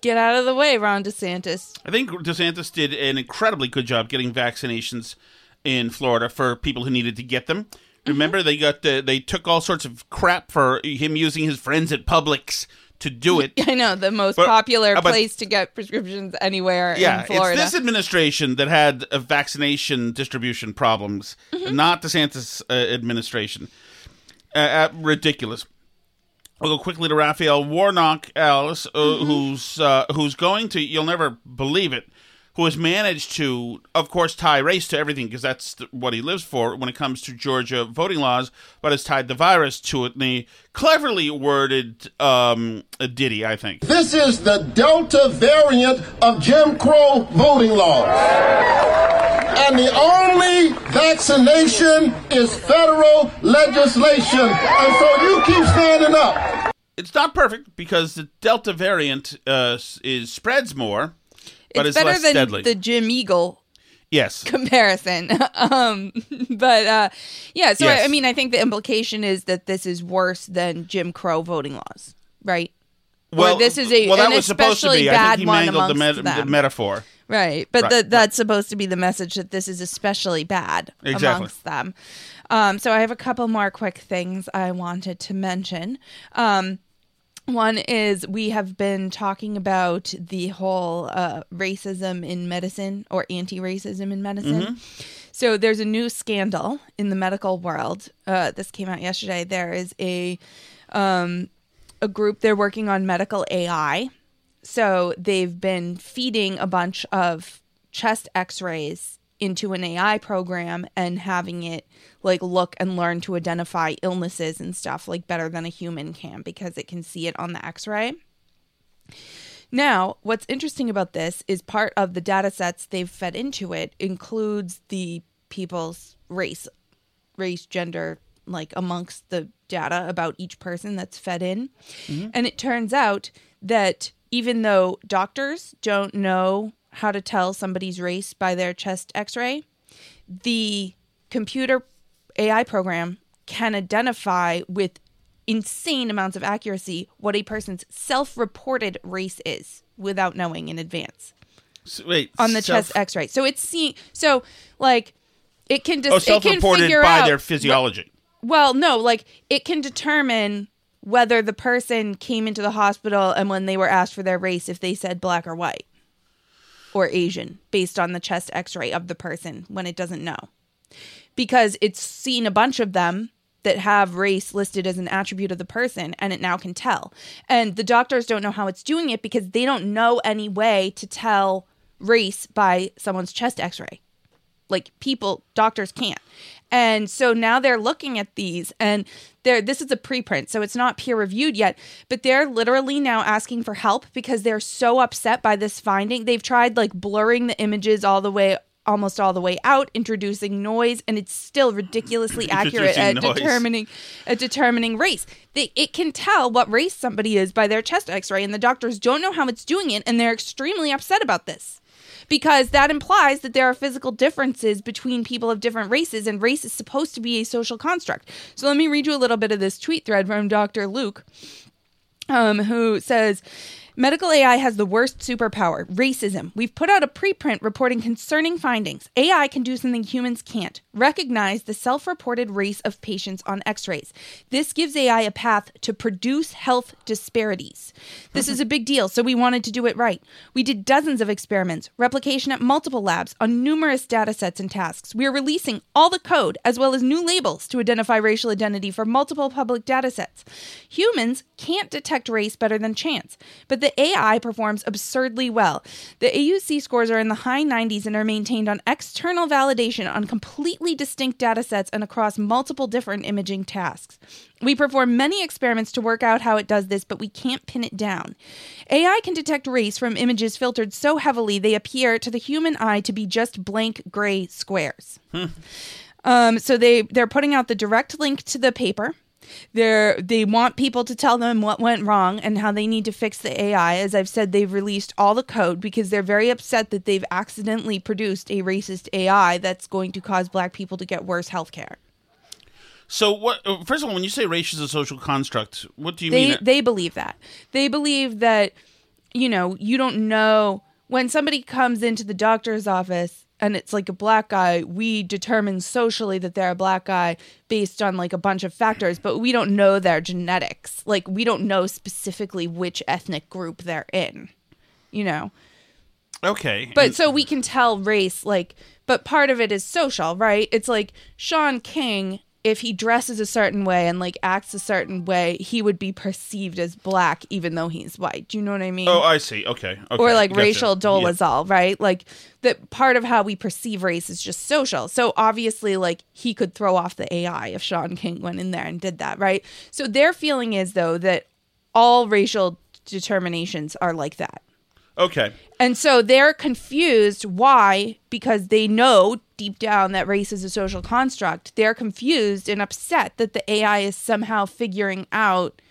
Get out of the way, Ron DeSantis. I think DeSantis did an incredibly good job getting vaccinations in Florida for people who needed to get them. Remember, they got the, they took all sorts of crap for him using his friends at Publix to do it. I know the most But- popular uh, but- place to get prescriptions anywhere Yeah, in Florida. it's this administration that had uh, vaccination distribution problems, Mm-hmm. not DeSantis uh, administration. Uh, uh, ridiculous. I'll go quickly to Raphael Warnock, Alice, uh, Mm-hmm. who's uh, who's going to you'll never believe it, who has managed to, of course, tie race to everything because that's th- what he lives for when it comes to Georgia voting laws, but has tied the virus to it in a cleverly worded um, a ditty, I think. This is the Delta variant of Jim Crow voting laws. And the only vaccination is federal legislation. And so you keep standing up. It's not perfect because the Delta variant uh, is spreads more, but it's it's, better less than deadly. the Jim Eagle yes. comparison. um, but uh, yeah, so I, Yes. I mean, I think the implication is that this is worse than Jim Crow voting laws, right? well, or this is a well, that was supposed to especially be. I bad think he mangled the, amongst met- the metaphor. Right, but Right, the, right. that's supposed to be the message that this is especially bad Exactly. amongst them. Um, so I have a couple more quick things I wanted to mention. Um, One is we have been talking about the whole uh, racism in medicine or anti racism in medicine. Mhm. So there's a new scandal in the medical world. Uh, this came out yesterday. There is a um, a group they're working on medical AI. So they've been feeding a bunch of chest X-rays into an AI program and having it like look and learn to identify illnesses and stuff like better than a human can because it can see it on the X-ray. Now, what's interesting about this is part of the data sets they've fed into it includes the people's race, race, gender, like amongst the data about each person that's fed in. Mhm. And it turns out that even though doctors don't know how to tell somebody's race by their chest x ray, the computer AI program can identify with insane amounts of accuracy what a person's self reported race is without knowing in advance So, wait, on the self- chest x ray. So it's seeing, so like it can oh, dis- oh, self-reported by out their physiology. well, no, like it can determine whether the person came into the hospital and when they were asked for their race, if they said black or white or Asian based on the chest x ray of the person when it doesn't know. Because it's seen a bunch of them that have race listed as an attribute of the person and it now can tell. And the doctors don't know how it's doing it because they don't know any way to tell race by someone's chest x ray like people doctors can't and so now they're looking at these and they're this is a preprint so it's not peer reviewed yet but they're literally now asking for help because they're so upset by this finding. They've tried like blurring the images all the way almost all the way out introducing noise and it's still ridiculously accurate at noise. determining at determining race. They, it can tell what race somebody is by their chest x-ray and the doctors don't know how it's doing it and they're extremely upset about this because that implies that there are physical differences between people of different races, and race is supposed to be a social construct. So let me read you a little bit of this tweet thread from Dr. Luke, um, who says. Medical AI has the worst superpower racism. We've put out a preprint reporting concerning findings. AI can do something humans can't recognize the self reported race of patients on x rays. This gives AI a path to produce health disparities. This is a big deal, so we wanted to do it right. We did dozens of experiments, replication at multiple labs on numerous data sets and tasks. We are releasing all the code as well as new labels to identify racial identity for multiple public data sets. Humans can't detect race better than chance, but the AI performs absurdly well. The AUC scores are in the high 90s and are maintained on external validation on completely distinct data sets and across multiple different imaging tasks. We perform many experiments to work out how it does this, but we can't pin it down. AI can detect race from images filtered so heavily they appear to the human eye to be just blank gray squares. Um, so they they're putting out the direct link to the paper. They're they want people to tell them what went wrong and how they need to fix the AI. As I've said, they've released all the code because they're very upset that they've accidentally produced a racist AI that's going to cause black people to get worse health care. So what? uh, First of all, when you say race is a social construct, what do you they mean? they believe that they believe that you know you don't know when somebody comes into the doctor's office and it's like a black guy we determine socially that they're a black guy based on like a bunch of factors but we don't know their genetics. Like we don't know specifically which ethnic group they're in you know? Okay, but and- so we can tell race, like, but part of it is social, right? It's like Shaun King, if he dresses a certain way and like acts a certain way, he would be perceived as black, even though he's white. Do you know what I mean? oh, I see. Okay, okay. or like gotcha. Rachel Yeah. Dolezal, right? Like that part of how we perceive race is just social. So obviously, like he could throw off the AI if Shaun King went in there and did that, right? So their feeling is though that all racial determinations are like that. Okay. And so they're confused why, because they know deep down that race is a social construct. They're confused and upset that the AI is somehow figuring out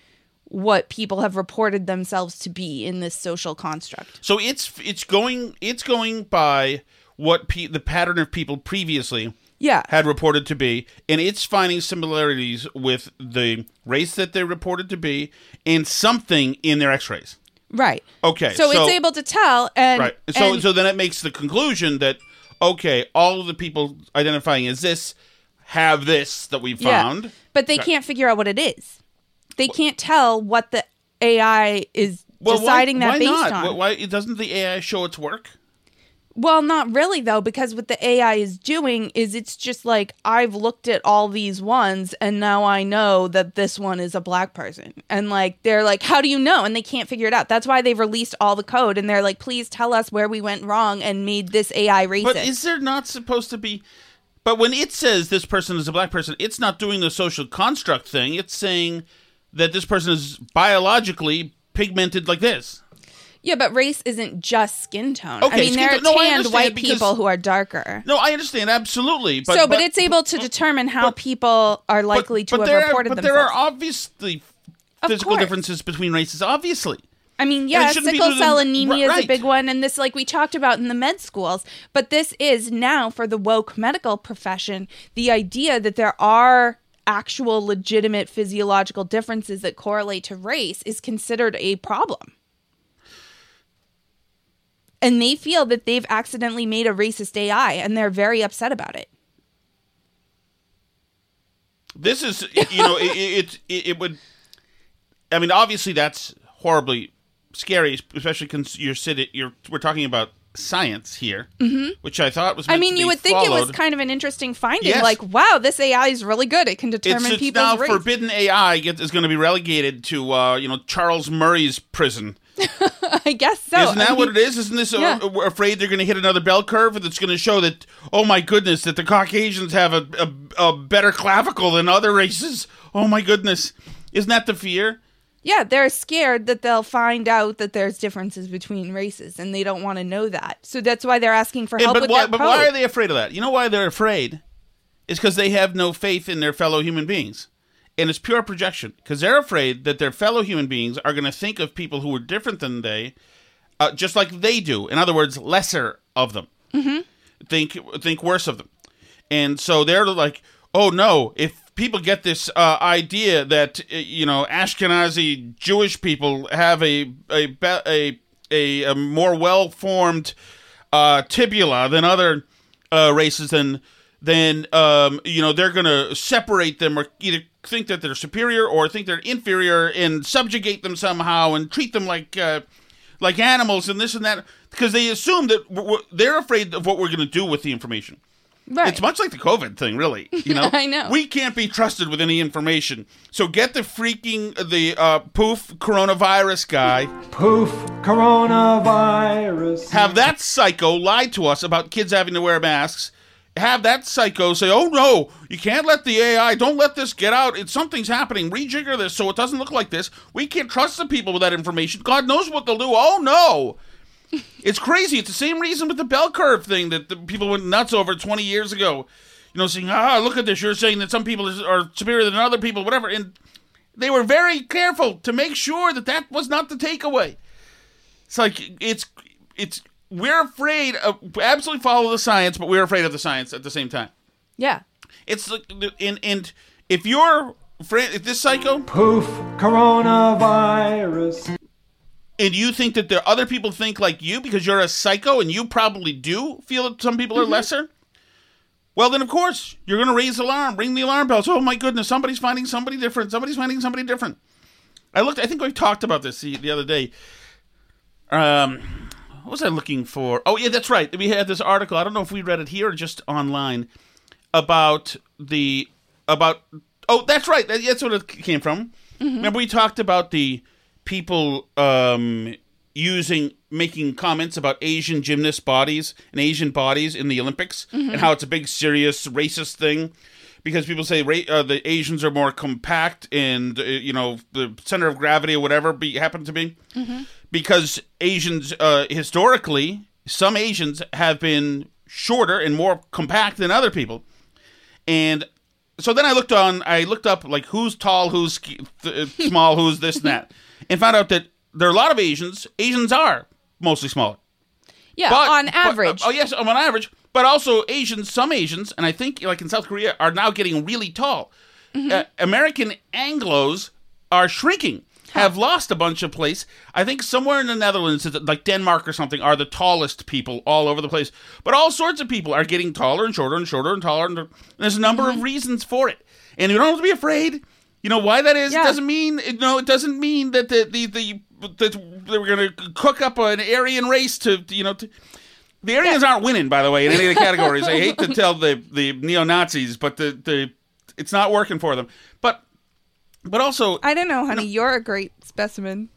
what people have reported themselves to be in this social construct. So it's it's going it's going by what pe- the pattern of people previously Yeah. had reported to be, and it's finding similarities with the race that they reported to be and something in their X-rays. Right. Okay, So, so- it's able to tell and right. So and- so then it makes the conclusion that okay, all of the people identifying as this have this that we Yeah. found. But they can't figure out what it is. They can't tell what the AI is Well, deciding why, that why based not? on. Why, why doesn't the AI show its work? Well, not really though, because what the AI is doing is it's just like I've looked at all these ones and now I know that this one is a black person. And like they're like, How do you know? And they can't figure it out. That's why they've released all the code and they're like, please tell us where we went wrong and made this AI racist. But is there not supposed to be? But when it says this person is a black person, it's not doing the social construct thing. It's saying that this person is biologically pigmented like this. Yeah, but race isn't just skin tone. Okay, I mean, there are no, tanned white because- people who are darker. No, I understand absolutely. But, so, but, it's able to determine how people are likely to but have there, are- reported but themselves. there are obviously physical differences between races. Obviously, I mean, yeah, sickle cell anemia is a big one, and this, like we talked about in the med schools, but this is now for the woke medical profession the idea that there are actual legitimate physiological differences that correlate to race is considered a problem. And they feel that they've accidentally made a racist AI, and they're very upset about it. this is you know it, it, it would. I mean, obviously that's horribly scary, especially because you're sitting. You're we're talking about science here, Mhm. which I thought was. I mean, you would think it was kind of an interesting finding. Yes. Like, wow, this AI is really good. It can determine it's people's now race. forbidden AI is going to be relegated to uh, you know Charles Murray's prison. I guess so. Isn't that I what it is? Isn't this Yeah. we're afraid they're going to hit another bell curve that's going to show that oh my goodness that the Caucasians have a, a, a better clavicle than other races? Oh my goodness, isn't that the fear? Yeah, they're scared that they'll find out that there's differences between races, and they don't want to know that. So that's why they're asking for And- help but with why, that but why are they afraid of that? You know why they're afraid? It's because they have no faith in their fellow human beings. And it's pure projection because they're afraid that their fellow human beings are going to think of people who are different than they, uh, just like they do. In other words, lesser of them. Mm-hmm. think think worse of them. And so they're like, oh no, if people get this uh, idea that uh, you know Ashkenazi Jewish people have a a a, a, a more well formed uh, tibula than other uh, races, then then um, you know they're going to separate them or either think that they're superior or think they're inferior and subjugate them somehow and treat them like uh, like animals and this and that because they assume that they're afraid of what we're going to do with the information. Right. It's much like the COVID thing, really. You know, I know. we can't be trusted with any information. So get the freaking the uh, poof coronavirus guy. Poof, coronavirus. Have that psycho lie to us about kids having to wear masks. Have that psycho say, "Oh no, you can't let the AI. Don't let this get out. It's something's happening. Rejigger this so it doesn't look like this. We can't trust the people with that information. God knows what they'll do. Oh no." It's crazy. It's the same reason with the bell curve thing that the people went nuts over 20 years ago. You know, saying, ah, look at this. You're saying that some people are superior than other people, whatever. And they were very careful to make sure that that was not the takeaway. It's like, it's, it's, we're afraid of, absolutely follow the science, but we're afraid of the science at the same time. Yeah. It's like, and, and if you're, if this psycho, Poof, coronavirus. And you think that there other people think like you because you're a psycho and you probably do feel that some people are lesser? Well then of course you're going to raise the alarm. Ring the alarm bells. Oh my goodness somebody's finding somebody different. Somebody's finding somebody different. I looked i think we talked about this the, the other day. Um what was i looking for? Oh yeah that's right. We had this article i don't know if we read it here or just online about the about oh that's right. That- that's what it came from. Remember we talked about the people um using making comments about asian gymnast bodies and asian bodies in the olympics Mhm. and how it's a big serious racist thing. Because people say uh, the asians are more compact and uh, you know the center of gravity or whatever be happen to be. Because Asians uh, historically, some Asians have been shorter and more compact than other people, and so then I looked on, I looked up like who's tall, who's th- small, who's this and that, and found out that there are a lot of Asians. Asians are mostly smaller. Yeah, But- on but- average. oh yes, on average. But also Asians, some Asians, and I think like in South Korea, are now getting really tall. Mm-hmm. Uh, American Anglo's are shrinking. Have lost a bunch of place. I think somewhere in the Netherlands, like Denmark or something, are the tallest people all over the place. But all sorts of people are getting taller and shorter and shorter and taller. And there's a number Mm-hmm. of reasons for it. And you don't have to be afraid. You know why that is? Yeah. It doesn't mean no. It doesn't mean that the the the that they were going to cook up an Aryan race to you know. To, the Aryans aren't winning, by the way, in any of the categories. I hate to tell the the neo Nazis, but the the it's not working for them. But but also, I don't know, honey. You're a great specimen.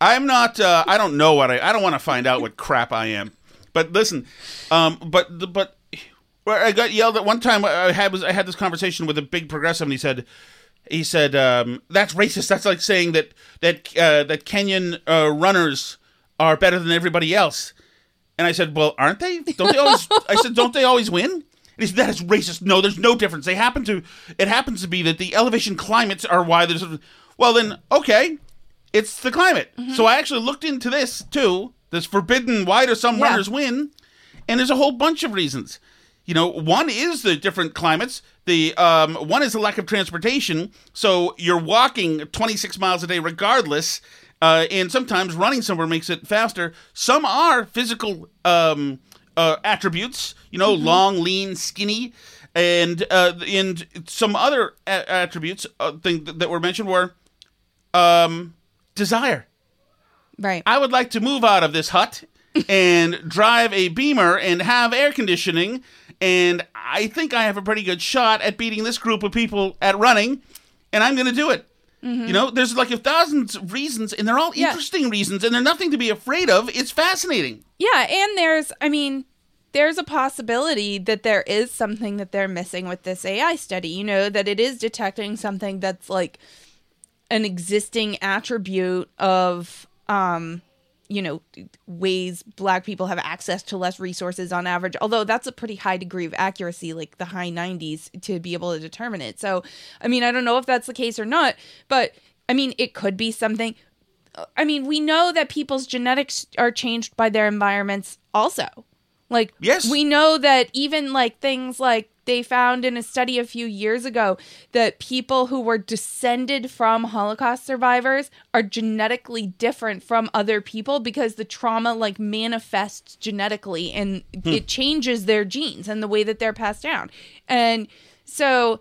I'm not. Uh, I don't know what I. I don't want to find out what crap I am. But listen, um, but but where I got yelled at one time. I had was I had this conversation with a big progressive, and he said, he said um, that's racist. That's like saying that that uh, that Kenyan uh, runners are better than everybody else. And I said, well, aren't they? Don't they always? I said, don't they always win? And he said, that is racist. No, there's no difference. They happen to. It happens to be that the elevation climates are why there's. Well, then, okay, it's the climate. So I actually looked into this too. This forbidden. Why do some Yeah. runners win? And there's a whole bunch of reasons. You know, one is the different climates. The um, one is the lack of transportation. So you're walking 26 miles a day regardless, uh, and sometimes running somewhere makes it faster. Some are physical um, uh, attributes. You know, long, lean, skinny, and uh, and some other a- attributes uh, thing that were mentioned were um, desire. Right. I would like to move out of this hut and drive a Beamer and have air conditioning. And I think I have a pretty good shot at beating this group of people at running, and I'm going to do it. Mhm. You know, there's like a thousand reasons, and they're all Yeah. interesting reasons, and they're nothing to be afraid of. It's fascinating. Yeah, and there's, I mean, there's a possibility that there is something that they're missing with this AI study. You know, that it is detecting something that's like an existing attribute of, um, you know, ways black people have access to less resources on average. Although that's a pretty high degree of accuracy, like the high 90s, to be able to determine it. So, I mean, I don't know if that's the case or not, but I mean, it could be something. I mean, we know that people's genetics are changed by their environments also. Like, yes. we know that even like things like they found in a study a few years ago that people who were descended from Holocaust survivors are genetically different from other people because the trauma like manifests genetically and Hmm. it changes their genes and the way that they're passed down. And so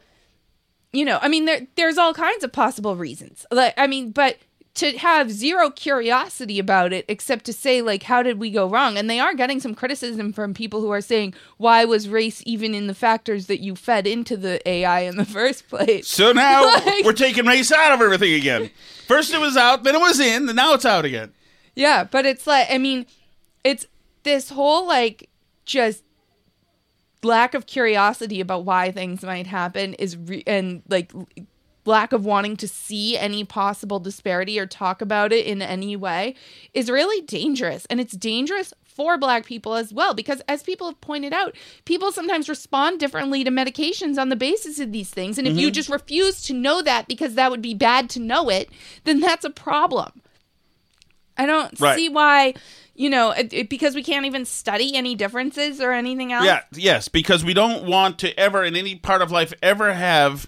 you know, I mean, there there's all kinds of possible reasons. Like, I mean, but to have zero curiosity about it, except to say like, how did we go wrong? And they are getting some criticism from people who are saying, why was race even in the factors that you fed into the AI in the first place? So now Like- we're taking race out of everything again. First it was out, then it was in, and now it's out again. Yeah, but it's like I mean, it's this whole like just lack of curiosity about why things might happen is re- and like lack of wanting to see any possible disparity or talk about it in any way is really dangerous and it's dangerous for black people as well because as people have pointed out people sometimes respond differently to medications on the basis of these things and if you Mhm. just refuse to know that because that would be bad to know it then that's a problem I don't Right. see why, you know, it, it- because we can't even study any differences or anything else. Yeah, yes, because we don't want to ever in any part of life ever have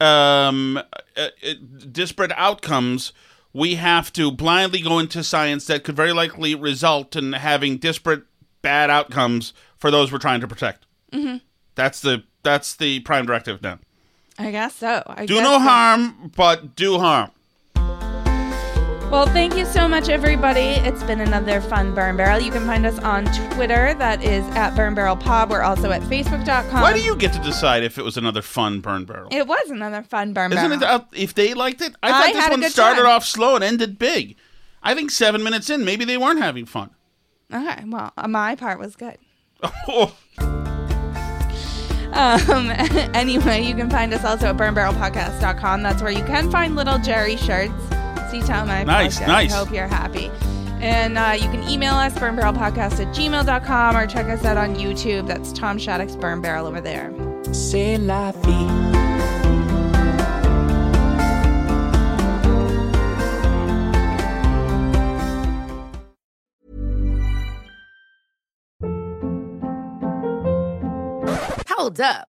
um, uh, uh, disparate outcomes. We have to blindly go into science that could very likely result in having disparate bad outcomes for those we're trying to protect. hmm That's the that's the prime directive now. I guess so. I do no so. harm, but do harm. Well, thank you so much, everybody. It's been another fun Burn Barrel. You can find us on Twitter. That is at Burn Barrel Pod. We're also at Facebook.com. Why do you get to decide if it was another fun burn barrel? It was another fun Burn Barrel. Isn't it uh, if they liked it? I I thought this one started time. off slow and ended big. I think seven minutes in, maybe they weren't having fun. Okay, well, uh, my part was good. Oh. Um, anyway, you can find us also at burnbarrelpodcast.com. That's where you can find little Jerry shirts. See, tell my Nice, podcast. nice. Hope you're happy. And uh, you can email us, burnbarrelpodcast at gmail.com, or check us out on YouTube. That's Tom Shattuck's Burn Barrel over there. C'est la vie. Hold up.